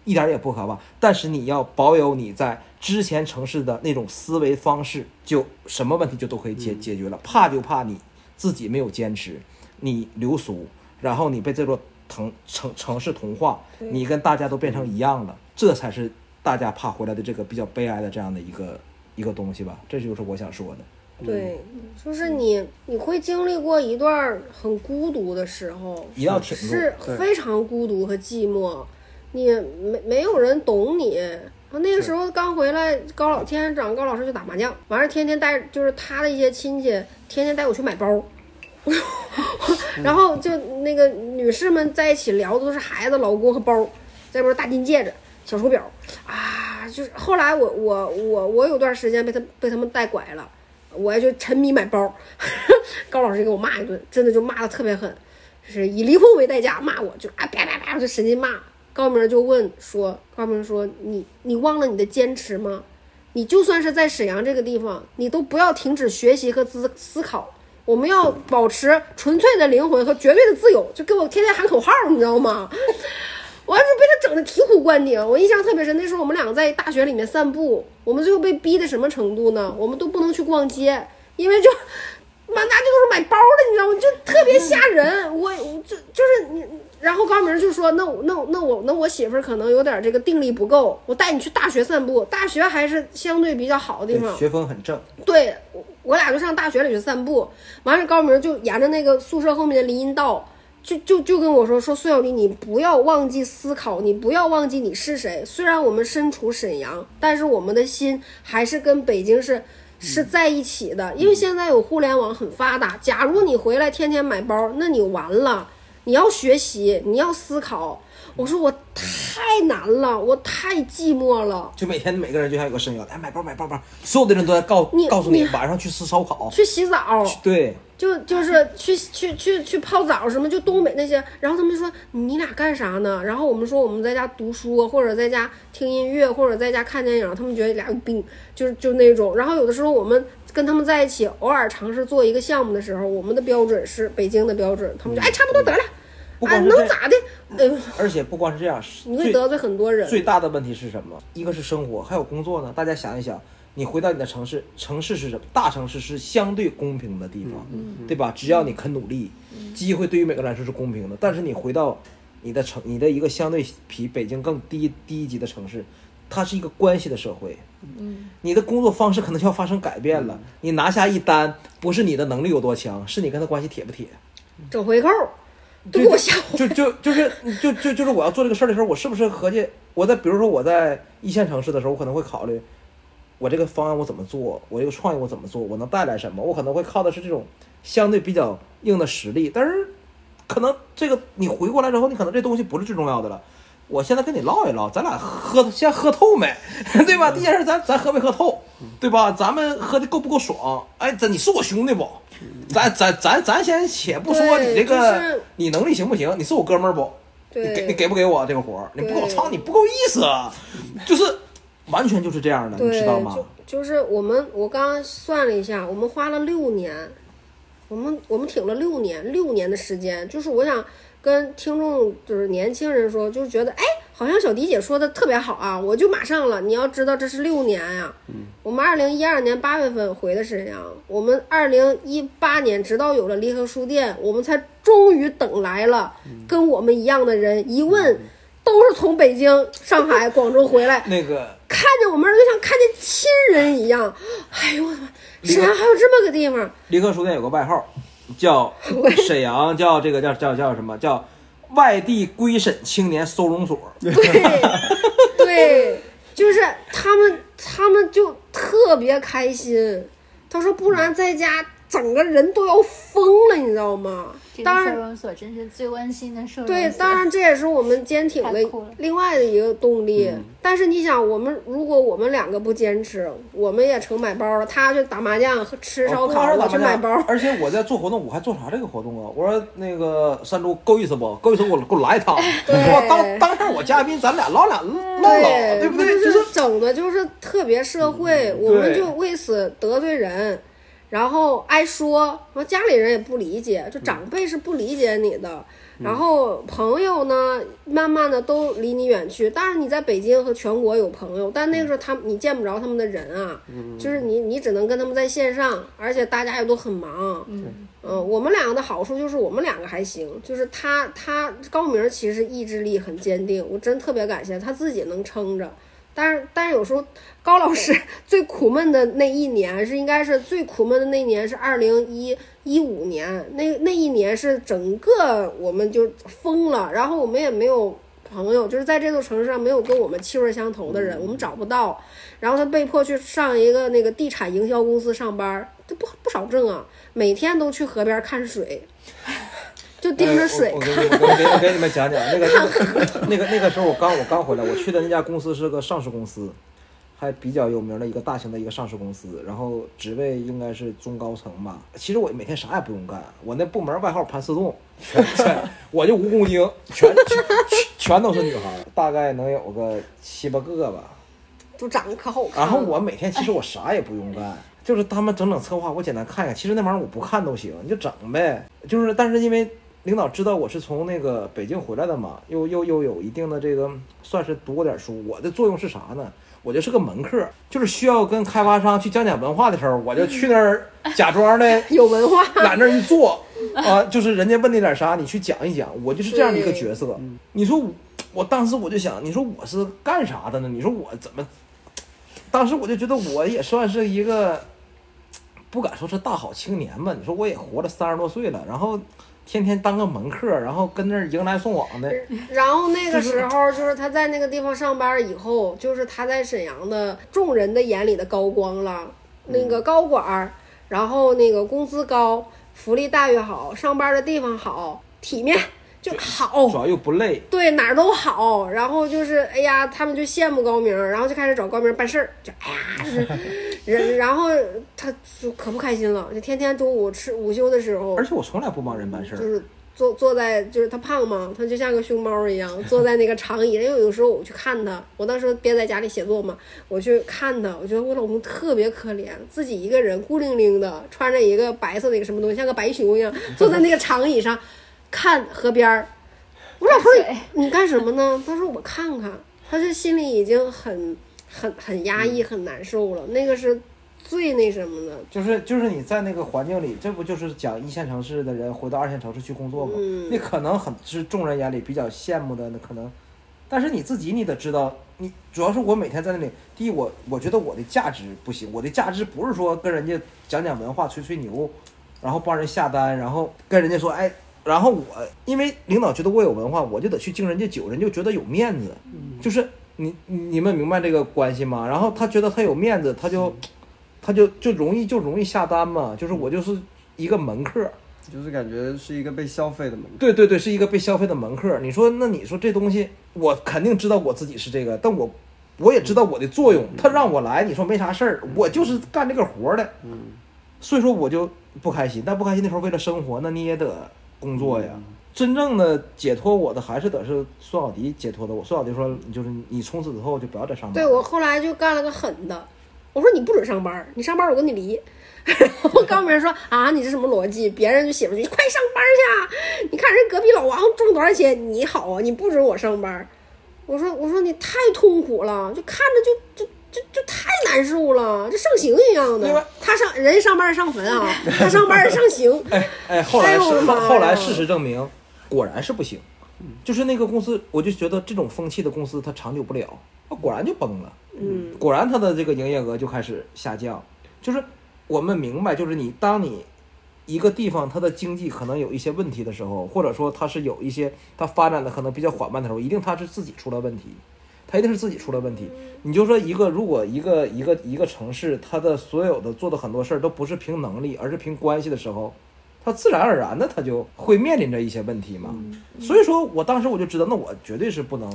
一点儿也不可怕。但是你要保有你在之前城市的那种思维方式，就什么问题就都可以解解决了。怕就怕你自己没有坚持，你流俗，然后你被这座城城城市同化，你跟大家都变成一样了，这才是大家怕回来的这个比较悲哀的这样的一个一个东西吧。这就是我想说的。对，就是你你会经历过一段很孤独的时候，一定要挺住是非常孤独和寂寞，你没没有人懂你。那个时候刚回来，高老天天找高老师去打麻将，完事天天带就是他的一些亲戚，天天带我去买包，[laughs] 然后就那个女士们在一起聊的都是孩子、老公和包，再不是大金戒指、小手表啊，就是后来我我我我有段时间被他被他们带拐了。我也就沉迷买包，[laughs] 高老师给我骂一顿，真的就骂的特别狠，是以离婚为代价骂我，就啊啪啪啪就使劲骂。高明就问说，高明说你你忘了你的坚持吗？你就算是在沈阳这个地方，你都不要停止学习和思思考。我们要保持纯粹的灵魂和绝对的自由，就给我天天喊口号，你知道吗？我要是被他整的醍醐灌顶，我印象特别深。那时候我们两个在大学里面散步，我们最后被逼的什么程度呢？我们都不能去逛街，因为就满大街都是买包的，你知道吗？就特别吓人。我我就就是你，然后高明就说：“那我那我那我那我媳妇儿可能有点这个定力不够，我带你去大学散步。大学还是相对比较好的地方，学风很正，对，我我俩就上大学里去散步，完了高明就沿着那个宿舍后面的林荫道就就就跟我说说孙小丽，你不要忘记思考，你不要忘记你是谁。虽然我们身处沈阳，但是我们的心还是跟北京是是在一起的。因为现在有互联网很发达，假如你回来天天买包，那你完了。你要学习，你要思考。我说我太难了，我太寂寞了。就每天每个人就像有个声音，哎，买包买包包，所有的人都在告告诉你你晚上去吃烧烤，去洗澡，对，就就是去去去去泡澡什么，就东北那些，然后他们就说你俩干啥呢？然后我们说我们在家读书，或者在家听音乐，或者在家看电影，他们觉得俩有病，就是就那种。然后有的时候我们跟他们在一起，偶尔尝试做一个项目的时候，我们的标准是北京的标准，他们就哎差不多得了，啊不光是这能咋的？呃，而且不光是这样，你会得罪很多人。最大的问题是什么？一个是生活，还有工作呢。大家想一想，你回到你的城市，城市是什么？大城市是相对公平的地方，对吧？只要你肯努力，机会对于每个人来说是公平的。但是你回到你的城，你的一个相对比北京更低低一级的城市，它是一个关系的社会。你的工作方式可能就要发生改变了。你拿下一单，不是你的能力有多强，是你跟他关系铁不铁。整回扣，都对给我吓坏。就就就是就就就是我要做这个事儿的时候，我是不是合计我在比如说我在一线城市的时候，我可能会考虑我这个方案我怎么做，我这个创意我怎么做，我能带来什么？我可能会靠的是这种相对比较硬的实力，但是可能这个你回过来之后，你可能这东西不是最重要的了。我现在跟你唠一唠，咱俩喝先喝透没，[laughs] 对吧？第一件事咱咱喝没喝透，对吧？咱们喝的够不够爽？哎，这你是我兄弟不？咱咱咱咱先且不说你这个、就是你能力行不行，你是我哥们儿不？你给你给不给我这个活儿？你不给我对操，你不够意思啊！就是完全就是这样的，你，知道吗？就就是我们，我刚刚算了一下，我们花了六年，我们我们挺了六年，六年的时间。就是我想跟听众，就是年轻人说，就是觉得，哎，好像小迪姐说的特别好啊，我就马上了。你要知道，这是六年呀、我们二零一二年八月份回的沈阳，我们二零一八年直到有了离合书店，我们才终于等来了跟我们一样的人。一问，都是从北京、上海、广州回来。[laughs] 那个看见我们就像看见亲人一样。哎呦我的妈！沈阳还有这么个地方，离合书店有个外号，叫 [laughs] 沈阳叫这个叫叫叫什么叫外地归省青年收容所。对对，就是他们他们就特别开心。他说不然在家整个人都要疯了，你知道吗？当然。收容所真是最温馨的收容所。对，当然这也是我们坚挺的另外的一个动力。但是你想，我们如果我们两个不坚持，我们也成买包了。他去打麻将和吃烧烤，我去买包。而且我在做活动，我还做啥这个活动啊？我说那个山猪够意思不？够意思给我给我来一趟，对是吧？当当上我嘉宾，咱俩唠俩唠唠，对不对？就就是是整的就是特别社会，我们就为此得罪人，然后挨说，然后家里人也不理解，就长辈是不理解你的。然后朋友呢，慢慢的都离你远去。当然你在北京和全国有朋友，但那个时候他们你见不着他们的人啊，就是你你只能跟他们在线上，而且大家也都很忙。嗯，嗯，我们两个的好处就是我们两个还行，就是他他高明其实意志力很坚定，我真特别感谢他自己能撑着。但是但是有时候高老师 [laughs] 最苦闷的那一年是应该是最苦闷的那一年是二零一一五年，那那一年是整个我们就疯了，然后我们也没有朋友，就是在这座城市上没有跟我们气味相投的人，我们找不到。然后他被迫去上一个那个地产营销公司上班，这不不少挣啊，每天都去河边看水，就盯着水哎我。[laughs] 给你我给我给你们讲讲那个那个那个那个时候我刚我刚回来，我去的那家公司是个上市公司，还比较有名的一个大型的一个上市公司，然后职位应该是中高层吧。其实我每天啥也不用干，我那部门外号盘丝洞，全全我就蜈蚣精，全全全都是女孩，大概能有个七八个吧。都长得可好看。然后我每天其实我啥也不用干，就是他们整整策划，我简单看一看。其实那玩意儿我不看都行，你就整呗。就是，但是因为领导知道我是从那个北京回来的嘛，又又又有一定的这个算是读过点书。我的作用是啥呢？我就是个门客，就是需要跟开发商去讲讲文化的时候，我就去那儿假装的 [laughs] 有文化，在那儿一坐 [laughs] 啊，就是人家问你点啥，你去讲一讲，我就是这样的一个角色。你说我，我当时我就想，你说我是干啥的呢？你说我怎么？当时我就觉得我也算是一个不敢说是大好青年吧，你说我也活了三十多岁了，然后天天当个门客，然后跟那儿迎来送往的，然后那个时候，就是他在那个地方上班以后，就是他在沈阳的众人的眼里的高光了。那个高管儿，然后那个工资高，福利待遇好，上班的地方好，体面就好主。要又不累。对，哪儿都好，然后就是，哎呀，他们就羡慕高明，然后就开始找高明办事儿，就哎呀，就是 [laughs] 人，然后他就可不开心了，就天天中午吃午休的时候而，且我从来不帮人办事儿，就是坐坐在，就是他胖嘛，他就像个熊猫一样，坐在那个长椅上。因为有时候我去看他，我那时候憋在家里写作嘛，我去看他，我觉得我老公特别可怜，自己一个人孤零零的，穿着一个白色的一个什么东西，像个白熊一样，坐在那个长椅上看河边儿。我老婆水你你干什么呢？[laughs] 他说我看看，他这心里已经很很很压抑、很难受了，那个是最那什么的。就是就是你在那个环境里，这不就是讲一线城市的人回到二线城市去工作吗？嗯那可能很是众人眼里比较羡慕的，那可能，但是你自己你得知道，你主要是我每天在那里，第一我我觉得我的价值不行，我的价值不是说跟人家讲讲文化、吹吹牛，然后帮人下单，然后跟人家说哎。然后我因为领导觉得我有文化，我就得去敬人家酒，人就觉得有面子，就是你你你们明白这个关系吗？然后他觉得他有面子，他就他就就容易就容易下单嘛，就是我就是一个门客，就是感觉是一个被消费的门对对对，是一个被消费的门客。你说那你说这东西，我肯定知道我自己是这个，但我我也知道我的作用。他让我来，你说没啥事儿，我就是干这个活儿的，嗯，所以说我就不开心。但不开心的时候，为了生活，那你也得工作呀。真正的解脱我的还是得是孙小迪解脱的我。孙小迪说，就是你从此之后就不要再上班。对我后来就干了个狠的，我说你不准上班儿，你上班儿我跟你离。然后高明说啊，你这什么逻辑？别人就写出去，快上班去啊！你看人隔壁老王挣多少钱，你好啊，你不准我上班儿。我说我说你太痛苦了，就看着就就就就太难受了，这上刑一样的。他上人家上班上坟啊，他上班上刑。[laughs] 哎哎，后来后后来事实证明，果然是不行。就是那个公司，我就觉得这种风气的公司它长久不了，啊果然就崩了。嗯，果然它的这个营业额就开始下降。就是我们明白，就是你当你一个地方它的经济可能有一些问题的时候，或者说它是有一些它发展的可能比较缓慢的时候，一定它是自己出了问题，它一定是自己出了问题。你就说一个如果一个一个一个城市，它的所有的做的很多事儿都不是凭能力，而是凭关系的时候。它自然而然的，它就会面临着一些问题嘛。所以说我当时我就知道，那我绝对是不能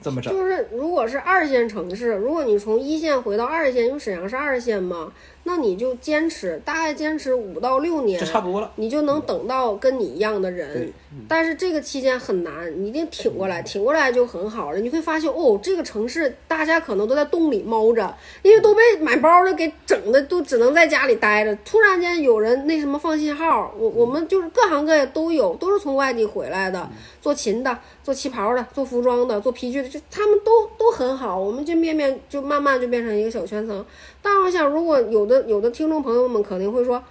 这么整。就是如果是二线城市，如果你从一线回到二线，因为沈阳是二线嘛，那你就坚持，大概坚持五到六年就，差不多了。你就能等到跟你一样的人对。但是这个期间很难，你一定挺过来，挺过来就很好了。你会发现，哦，这个城市大家可能都在洞里猫着，因为都被买包的给整的，都只能在家里待着。突然间有人那什么放信号，我我们就是各行各业都有，都是从外地回来的，做琴的、做旗袍的、做服装的、做皮具的，就他们都都很好。我们这面面就慢慢就变成一个小圈层。但我想，如果有的有的听众朋友们肯定会说，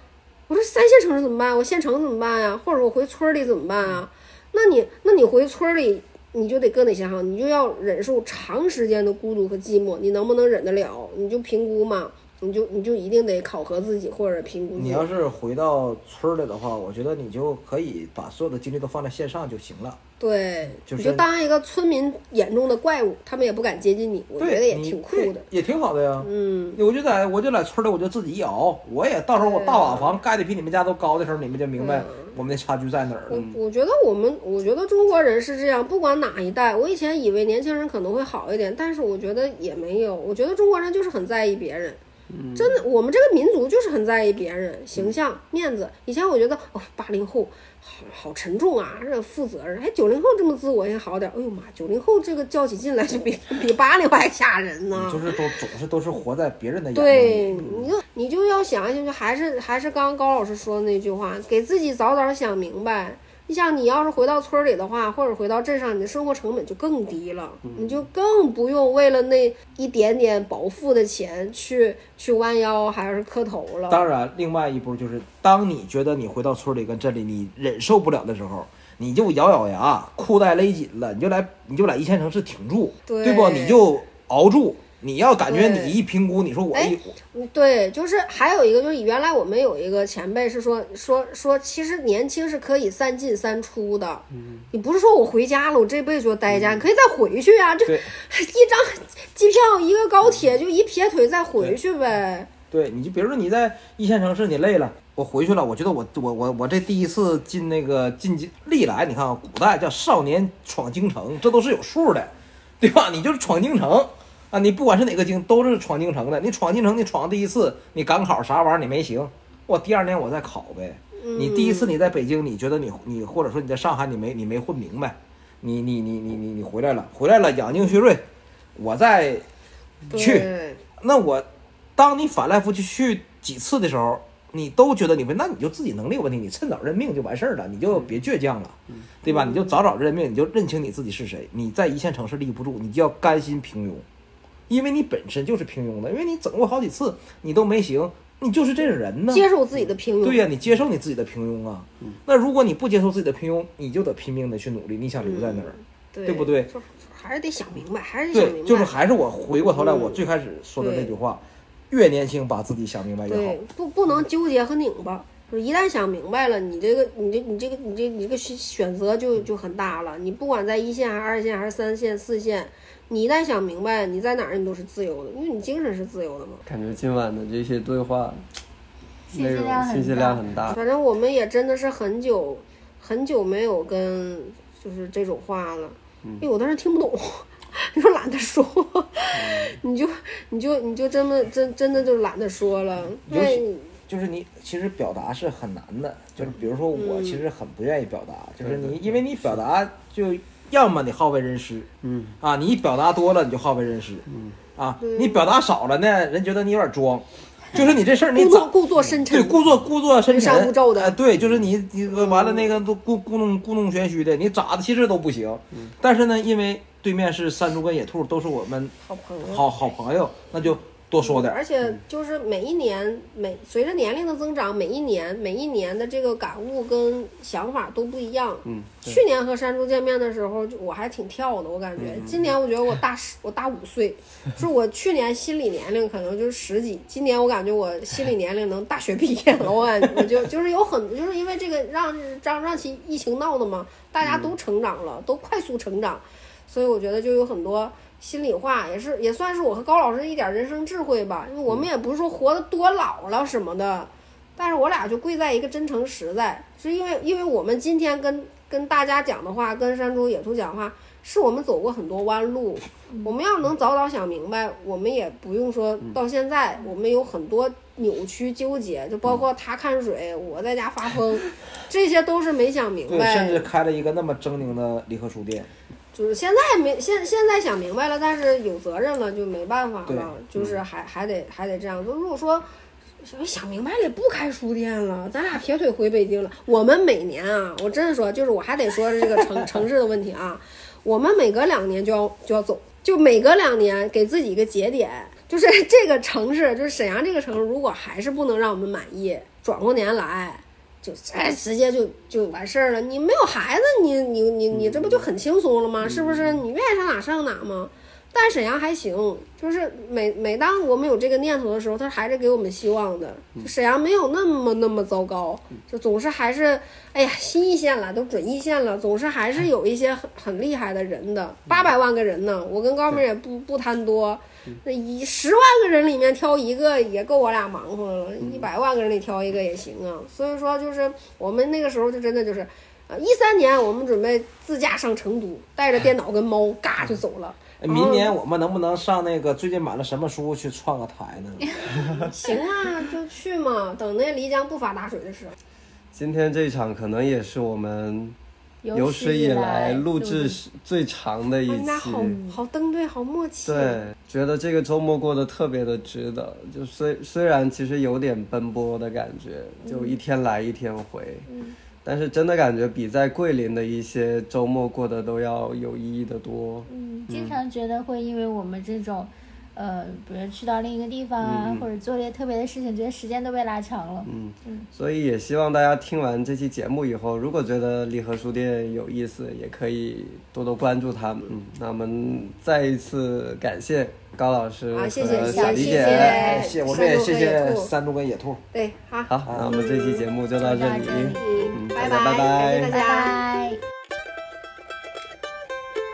我说三线城市怎么办？我县城怎么办呀？或者我回村里怎么办啊？那你那你回村里，你就得搁哪些行？你就要忍受长时间的孤独和寂寞，你能不能忍得了？你就评估嘛，你就你就一定得考核自己或者评估。你要是回到村儿里的话，我觉得你就可以把所有的精力都放在线上就行了。对，就是你就当一个村民眼中的怪物，他们也不敢接近你，我觉得也挺酷的。也挺好的呀。嗯，我就在我就在村里，我就自己一熬，我也到时候我大瓦房盖的比你们家都高的时候，你们就明白我们的差距在哪儿了。我我觉得我们，我觉得中国人是这样，不管哪一代，我以前以为年轻人可能会好一点，但是我觉得也没有。我觉得中国人就是很在意别人，真的，我们这个民族就是很在意别人形象、面子。以前我觉得哦，八零后好好沉重啊，这负责任。哎，九零后这么自我也好点儿。哎呦妈，九零后这个较起劲来就比比八零后还吓人呢。就是都总是都是活在别人的眼对，你就你就要想一想，就还是还是刚刚高老师说的那句话，给自己早早想明白。你想，你要是回到村里的话，或者回到镇上，你的生活成本就更低了，你就更不用为了那一点点饱腹的钱去去弯腰还是磕头了。当然，另外一步就是，当你觉得你回到村里跟镇里你忍受不了的时候，你就咬咬牙，裤带勒紧了，你就来你就来一线城市挺住，对不？你就熬住，你要感觉你一评估，你说我哎一嗯对，就是还有一个，就是原来我们有一个前辈是说说说，其实年轻是可以三进三出的。嗯你不是说我回家了，我这辈子就待家，你可以再回去啊。这 [laughs] 一张机票，一个高铁，就一撇腿再回去呗。对，你就比如说你在一线城市你累了，我回去了，我觉得我我我我这第一次进那个进京，历来你看啊，古代叫少年闯京城，这都是有数的，对吧？你就是闯京城啊，你不管是哪个京，都是闯京城的。你闯京城，你闯第一次，你赶考啥玩意儿你没行，我第二年我再考呗。你第一次你在北京，你觉得你你或者说你在上海你没你没混明白，你你你你你你回来了，回来了养精蓄锐，我再去。那我，当你反来覆去去几次的时候，你都觉得你会，那你就自己能力有问题，你趁早认命就完事儿了，你就别倔强了，对吧？你就早早认命，你就认清你自己是谁。你在一线城市立不住，你就要甘心平庸，因为你本身就是平庸的，因为你整过好几次你都没行，你就是这种人呢。接受自己的平庸。对呀、你接受你自己的平庸啊。那如果你不接受自己的平庸，你就得拼命的去努力，你想留在那儿。对对不对还是得想明白，还是得想明对，白。就是还是我回过头来，嗯我最开始说的那句话，越年轻把自己想明白越好。，不不能纠结和拧巴。就是一旦想明白了，你这个你这你这个你这你这个选选择就就很大了。你不管在一线还是二线还是三线四线，你一旦想明白，你在哪儿你都是自由的，因为你精神是自由的嘛。感觉今晚的这些对话内容信息量信息量很大。反正我们也真的是很久很久没有跟就是这种话了，嗯因为有的人听不懂，[laughs] 你说懒得说，[laughs] 你就你就你就真的真真的就懒得说了，因为就是你其实表达是很难的，就是比如说我嗯其实很不愿意表达，就是你因为你表达就要么你好为人师，嗯啊，你一表达多了你就好为人师，嗯啊，你表达少了呢，人觉得你有点装，就是你这事儿你咋故作故作深对，故作故作深云沉，山雾罩的呃对，就是你你完了那个都故故弄故弄玄虚的，你咋的其实都不行。嗯但是呢，因为对面是山猪跟野兔，都是我们好朋友。好好朋友，那就多说点儿。而且就是每一年每随着年龄的增长，每一年每一年的这个感悟跟想法都不一样。嗯，去年和山猪见面的时候，就我还挺跳的，我感觉。今年我觉得我大 [laughs] 十，我大五岁，就是我去年心理年龄可能就是十几，今年我感觉我心理年龄能大学毕业了。我感觉我就就是有很就是因为这个让让让其疫情闹的嘛，大家都成长了，都快速成长，所以我觉得就有很多。心里话也是也算是我和高老师一点人生智慧吧，因为我们也不是说活得多老了什么的，但是我俩就贵在一个真诚实在，是因为因为我们今天跟跟大家讲的话，跟山猪野兔讲话，是我们走过很多弯路，我们要能早早想明白，我们也不用说到现在，我们有很多扭曲纠结，就包括他看水，我在家发疯，这些都是没想明对，白，甚至开了一个那么狰狞的离合书店。就是现在没现现在想明白了，但是有责任了就没办法了，就是还还得还得这样。就如果说想想明白了，也不开书店了，咱俩撇腿回北京了。我们每年啊，我真的说，就是我还得说这个城 [laughs] 城市的问题啊，我们每隔两年就要就要走，就每隔两年给自己一个节点，就是 [laughs] 这个城市，就是沈阳这个城市，如果还是不能让我们满意，转过年来。就哎，直接就就完事儿了。你没有孩子，你你你你这不就很轻松了吗？是不是？你愿意上哪上哪吗？但沈阳还行，就是每每当我们有这个念头的时候，他还是给我们希望的。就沈阳没有那么那么糟糕，就总是还是哎呀新一线了，都准一线了，总是还是有一些很很厉害的人的。八百万个人呢，我跟高明也不不贪多，那一十万个人里面挑一个也够我俩忙活了，一百万个人里挑一个也行啊。所以说，就是我们那个时候就真的就是，呃，一三年我们准备自驾上成都，带着电脑跟猫嘎就走了。哎明年我们能不能上那个最近买了什么书去串个台呢？[laughs] 行啊，就去嘛，等那漓江不发大水的时候。今天这一场可能也是我们有有史以来录录制最长的一期。好好登对，好默契。对，觉得这个周末过得特别的值得。就虽虽然其实有点奔波的感觉，就一天来一天回，但是真的感觉比在桂林的一些周末过得都要有意义的多。嗯，经常觉得会因为我们这种，呃呃，比如去到另一个地方啊，嗯或者做些特别的事情，觉得时间都被拉长了。嗯，所以也希望大家听完这期节目以后，如果觉得离合书店有意思，也可以多多关注他们。嗯，那我们再一次感谢高老师，谢和谢谢小李姐。谢谢我们也谢谢猪和野兔山猪跟野兔。对，好，好，那我们这期节目就到这里。嗯，拜大家拜拜感谢大家。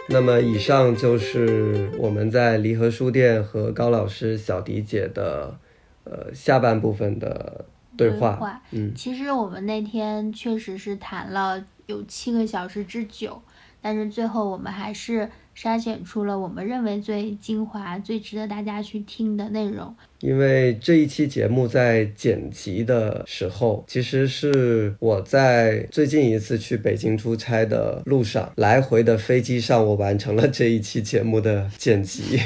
拜。那么以上就是我们在离合书店和高老师、小迪姐的呃下半部分的对话。嗯，其实我们那天确实是谈了有七个小时之久，但是最后我们还是筛选出了我们认为最精华、最值得大家去听的内容。因为这一期节目在剪辑的时候，其实是我在最近一次去北京出差的路上，来回的飞机上，我完成了这一期节目的剪辑。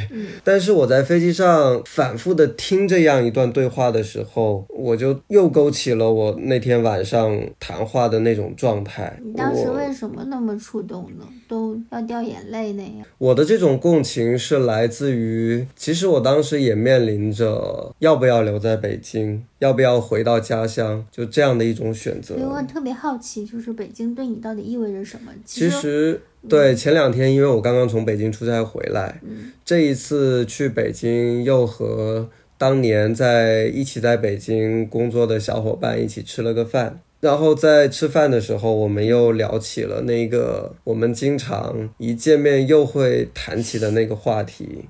但是我在飞机上反复的听这样一段对话的时候，我就又勾起了我那天晚上谈话的那种状态。你当时为什么那么触动呢？都要掉眼泪那样。我的这种共情是来自于，其实我当时也面临着要不要留在北京，要不要回到家乡，就这样的一种选择所以。我特别好奇，就是北京对你到底意味着什么？其实，对前两天，因为我刚刚从北京出差回来，这一次去北京又和当年在一起在北京工作的小伙伴一起吃了个饭。然后在吃饭的时候，我们又聊起了那个我们经常一见面又会谈起的那个话题，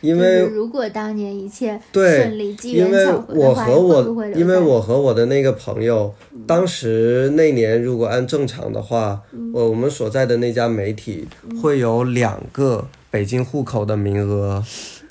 因为就是如果当年一切对顺利、机缘因为巧合的话，我和你会不我会，因为我和我的那个朋友，当时那年如果按正常的话，嗯我我们所在的那家媒体会有两个北京户口的名额，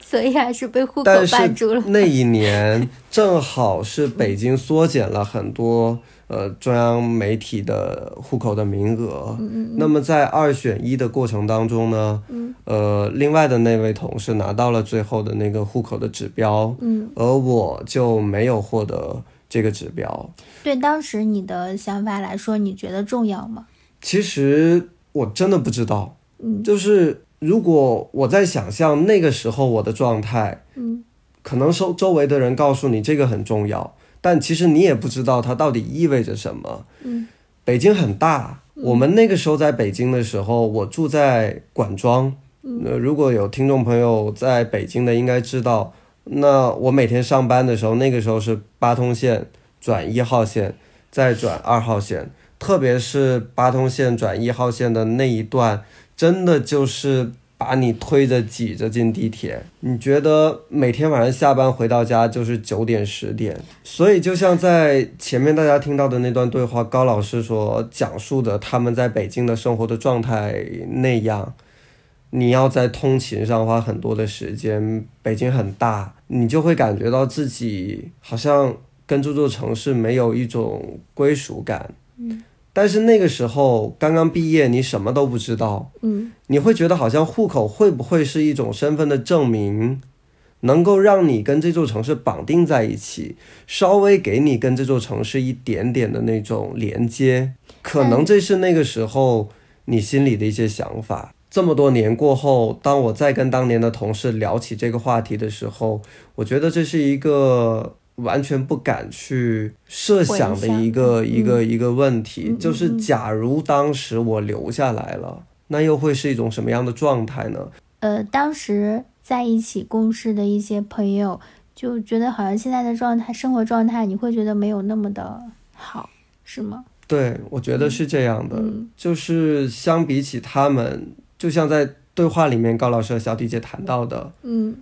所以还是被户口但是绊住了。那一年正好是北京缩减了很多。呃，中央媒体的户口的名额，嗯那么在二选一的过程当中呢，呃，另外的那位同事拿到了最后的那个户口的指标，嗯，而我就没有获得这个指标。对当时你的想法来说，你觉得重要吗？其实我真的不知道，嗯。就是如果我在想象那个时候我的状态，嗯，可能周周围的人告诉你这个很重要，但其实你也不知道它到底意味着什么。嗯，北京很大，我们那个时候在北京的时候，我住在管庄。呃，如果有听众朋友在北京的，应该知道，那我每天上班的时候，那个时候是八通线转一号线，再转二号线，特别是八通线转一号线的那一段，真的就是把你推着挤着进地铁。你觉得每天晚上下班回到家就是九点十点，所以就像在前面大家听到的那段对话，高老师所讲述的他们在北京的生活的状态那样。你要在通勤上花很多的时间，北京很大，你就会感觉到自己好像跟这座城市没有一种归属感。嗯，但是那个时候刚刚毕业，你什么都不知道，嗯。你会觉得好像户口会不会是一种身份的证明，能够让你跟这座城市绑定在一起，稍微给你跟这座城市一点点的那种连接，可能这是那个时候你心里的一些想法。这么多年过后，当我再跟当年的同事聊起这个话题的时候，我觉得这是一个完全不敢去设想的一个一个一个问题，就是嗯。假如当时我留下来了，那又会是一种什么样的状态呢？呃，当时在一起共事的一些朋友就觉得好像现在的状态、生活状态，你会觉得没有那么的好，是吗？对，我觉得是这样的，嗯就是相比起他们，就像在对话里面高老师和小迪姐谈到的，嗯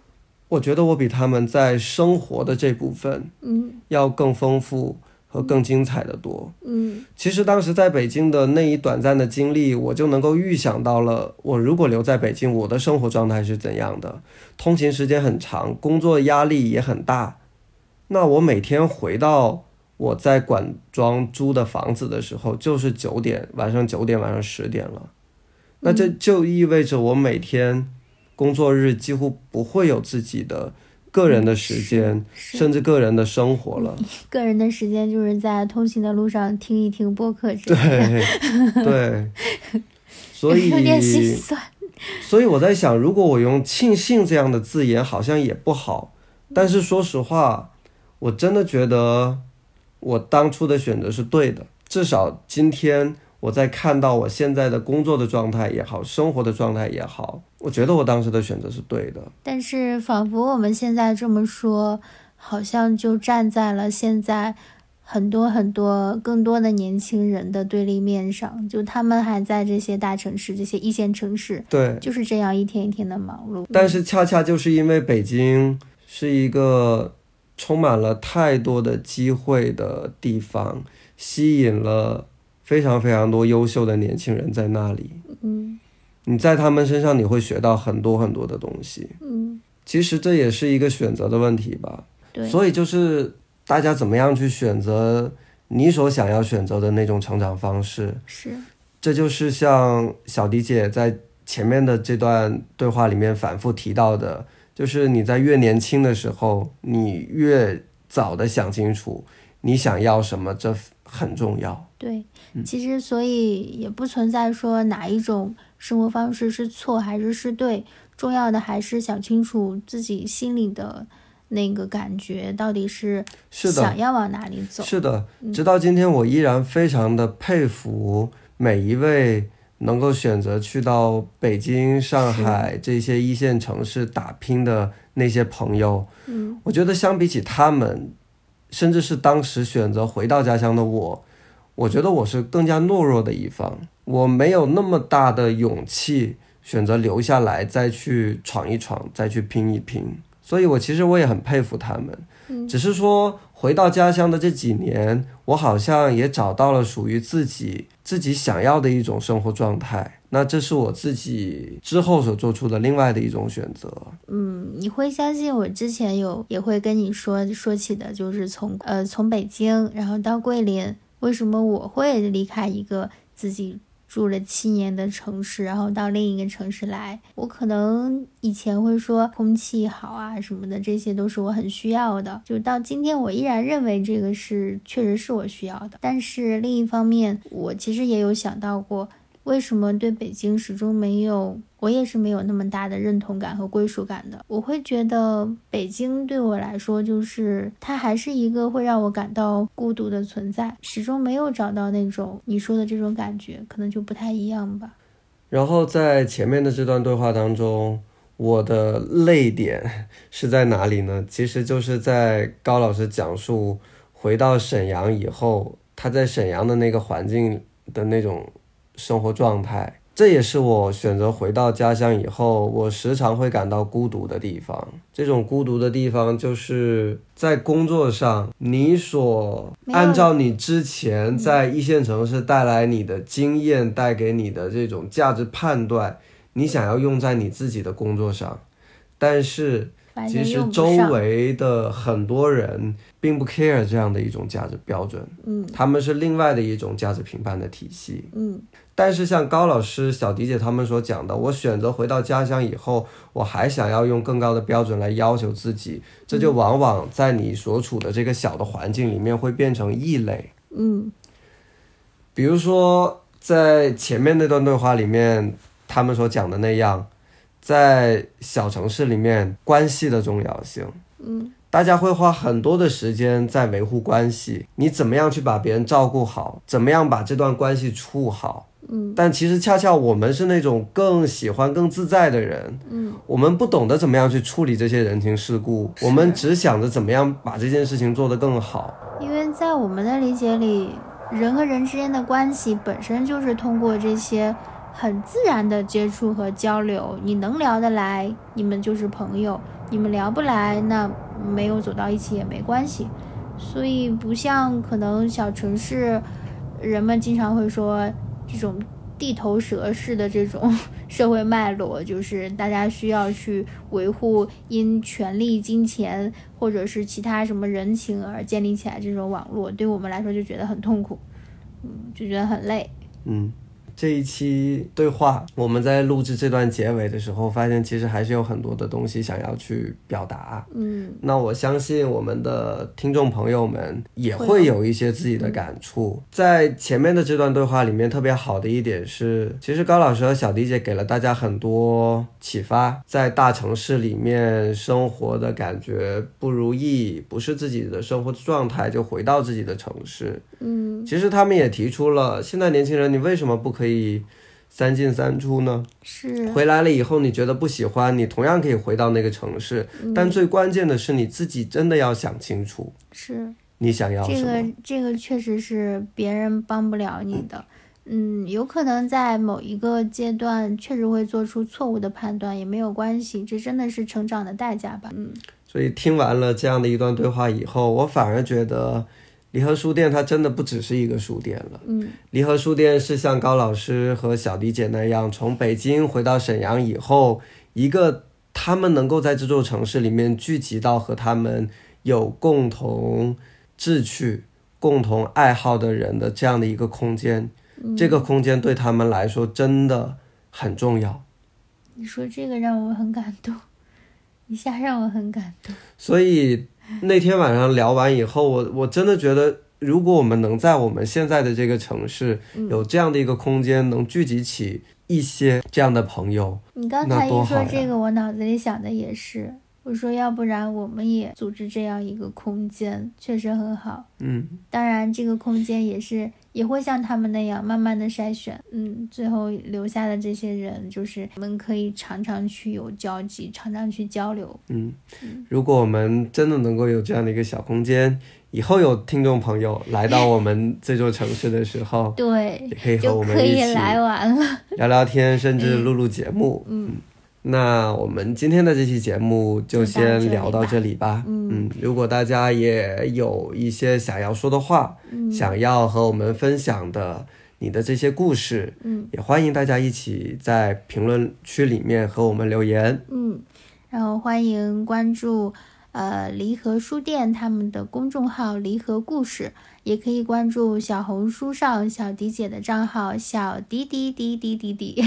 我觉得我比他们在生活的这部分嗯要更丰富和更精彩的多。嗯其实当时在北京的那一短暂的经历，我就能够预想到了，我如果留在北京，我的生活状态是怎样的。通勤时间很长，工作压力也很大。那我每天回到我在管庄租的房子的时候，就是九点，晚上九点，晚上十点了。那这就意味着我每天工作日几乎不会有自己的个人的时间，是甚至个人的生活了。[laughs] 个人的时间就是在通勤的路上听一听播客之类的，对对，[laughs] 所以有点心酸。所以我在想，如果我用庆幸这样的字眼，好像也不好。但是说实话，我真的觉得我当初的选择是对的。至少今天我在看到我现在的工作的状态也好，生活的状态也好，我觉得我当时的选择是对的。但是仿佛我们现在这么说，好像就站在了现在很多很多更多的年轻人的对立面上，就他们还在这些大城市、这些一线城市，对，就是这样一天一天的忙碌。但是恰恰就是因为北京是一个充满了太多的机会的地方，吸引了非常非常多优秀的年轻人在那里。嗯你在他们身上你会学到很多很多的东西。嗯，其实这也是一个选择的问题吧。对，所以就是大家怎么样去选择你所想要选择的那种成长方式。是这就是像小迪姐在前面的这段对话里面反复提到的，就是你在越年轻的时候，你越早的想清楚你想要什么，这很重要。对，其实所以也不存在说哪一种生活方式是错还是是对，重要的还是想清楚自己心里的那个感觉到底是是的想要往哪里走。是的，直到今天，我依然非常的佩服每一位能够选择去到北京、上海这些一线城市打拼的那些朋友。嗯，我觉得相比起他们，甚至是当时选择回到家乡的我，我觉得我是更加懦弱的一方。我没有那么大的勇气选择留下来，再去闯一闯，再去拼一拼。所以我其实我也很佩服他们。嗯只是说回到家乡的这几年，我好像也找到了属于自己自己想要的一种生活状态。那这是我自己之后所做出的另外的一种选择。嗯，你会相信我之前有也会跟你说说起的，就是从呃从北京然后到桂林，为什么我会离开一个自己住了七年的城市，然后到另一个城市来？我可能以前会说空气好啊什么的，这些都是我很需要的。就到今天，我依然认为这个是确实是我需要的。但是另一方面，我其实也有想到过。为什么对北京始终没有，我也是没有那么大的认同感和归属感的？我会觉得北京对我来说，就是它还是一个会让我感到孤独的存在，始终没有找到那种你说的这种感觉，可能就不太一样吧。然后在前面的这段对话当中，我的泪点 [laughs] 是在哪里呢？其实就是在高老师讲述回到沈阳以后，他在沈阳的那个环境的那种生活状态。这也是我选择回到家乡以后，我时常会感到孤独的地方。这种孤独的地方，就是在工作上，你所按照你之前在一线城市带来你的经验，带给你的这种价值判断，你想要用在你自己的工作上，但是其实周围的很多人并不 care 这样的一种价值标准，嗯他们是另外的一种价值评判的体系。嗯但是像高老师、小迪姐他们所讲的，我选择回到家乡以后，我还想要用更高的标准来要求自己，这就往往在你所处的这个小的环境里面会变成异类。嗯比如说，在前面那段对话里面，他们所讲的那样，在小城市里面关系的重要性，嗯大家会花很多的时间在维护关系，你怎么样去把别人照顾好，怎么样把这段关系处好。嗯但其实恰恰我们是那种更喜欢、更自在的人，嗯我们不懂得怎么样去处理这些人情世故，我们只想着怎么样把这件事情做得更好。因为在我们的理解里，人和人之间的关系本身就是通过这些很自然的接触和交流，你能聊得来，你们就是朋友；你们聊不来，那没有走到一起也没关系。所以不像可能小城市，人们经常会说这种地头蛇式的这种 [laughs] 社会脉络，就是大家需要去维护因权力、金钱或者是其他什么人情而建立起来这种网络，对我们来说就觉得很痛苦，嗯，就觉得很累。嗯，这一期对话，我们在录制这段结尾的时候，发现其实还是有很多的东西想要去表达。嗯那我相信我们的听众朋友们也会有一些自己的感触。在前面的这段对话里面，特别好的一点是，其实高老师和小迪姐给了大家很多启发。在大城市里面生活的感觉不如意，不是自己的生活状态，就回到自己的城市。嗯，其实他们也提出了，现在年轻人，你为什么不可以三进三出呢？是回来了以后，你觉得不喜欢，你同样可以回到那个城市。但最关键的是，你自己真的要想清楚，是。你想要这。个这个确实是别人帮不了你的，嗯，有可能在某一个阶段确实会做出错误的判断，也没有关系，这真的是成长的代价吧，嗯所以听完了这样的一段对话以后，我反而觉得离合书店它真的不只是一个书店了。嗯离合书店是像高老师和小迪姐那样，从北京回到沈阳以后，一个他们能够在这座城市里面聚集到和他们有共同志趣、共同爱好的人的这样的一个空间。这个空间对他们来说真的很重要。你说这个让我很感动，一下让我很感动，所以 [laughs] 那天晚上聊完以后，我我真的觉得，如果我们能在我们现在的这个城市有这样的一个空间，能聚集起一些这样的朋友，你刚才一说这个，我脑子里想的也是。我说，要不然我们也组织这样一个空间，确实很好。嗯，当然，这个空间也是也会像他们那样慢慢的筛选，嗯，最后留下的这些人，就是我们可以常常去有交集，常常去交流。嗯，如果我们真的能够有这样的一个小空间，以后有听众朋友来到我们 [laughs] 这座城市的时候，对也，可以和我们一起来玩了。聊聊天，甚至录录节目。嗯，那我们今天的这期节目就先聊到这里吧。嗯如果大家也有一些想要说的话，嗯。想要和我们分享的你的这些故事，嗯。也欢迎大家一起在评论区里面和我们留言。嗯，然后欢迎关注呃离合书店他们的公众号“离合故事”，也可以关注小红书上小迪姐的账号“小迪迪迪迪迪迪”，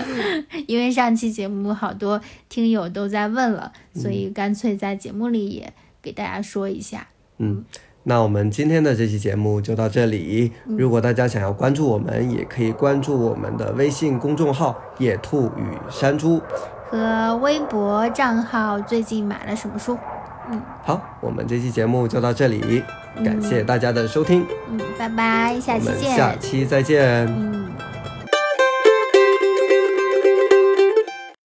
[laughs] 因为上期节目好多听友都在问了，所以干脆在节目里也给大家说一下。嗯，那我们今天的这期节目就到这里。如果大家想要关注我们，也可以关注我们的微信公众号“野兔与山猪和微博账号最近买了什么书？”。好，我们这期节目就到这里，感谢大家的收听，嗯，拜拜，下我们期见。下期再见。嗯。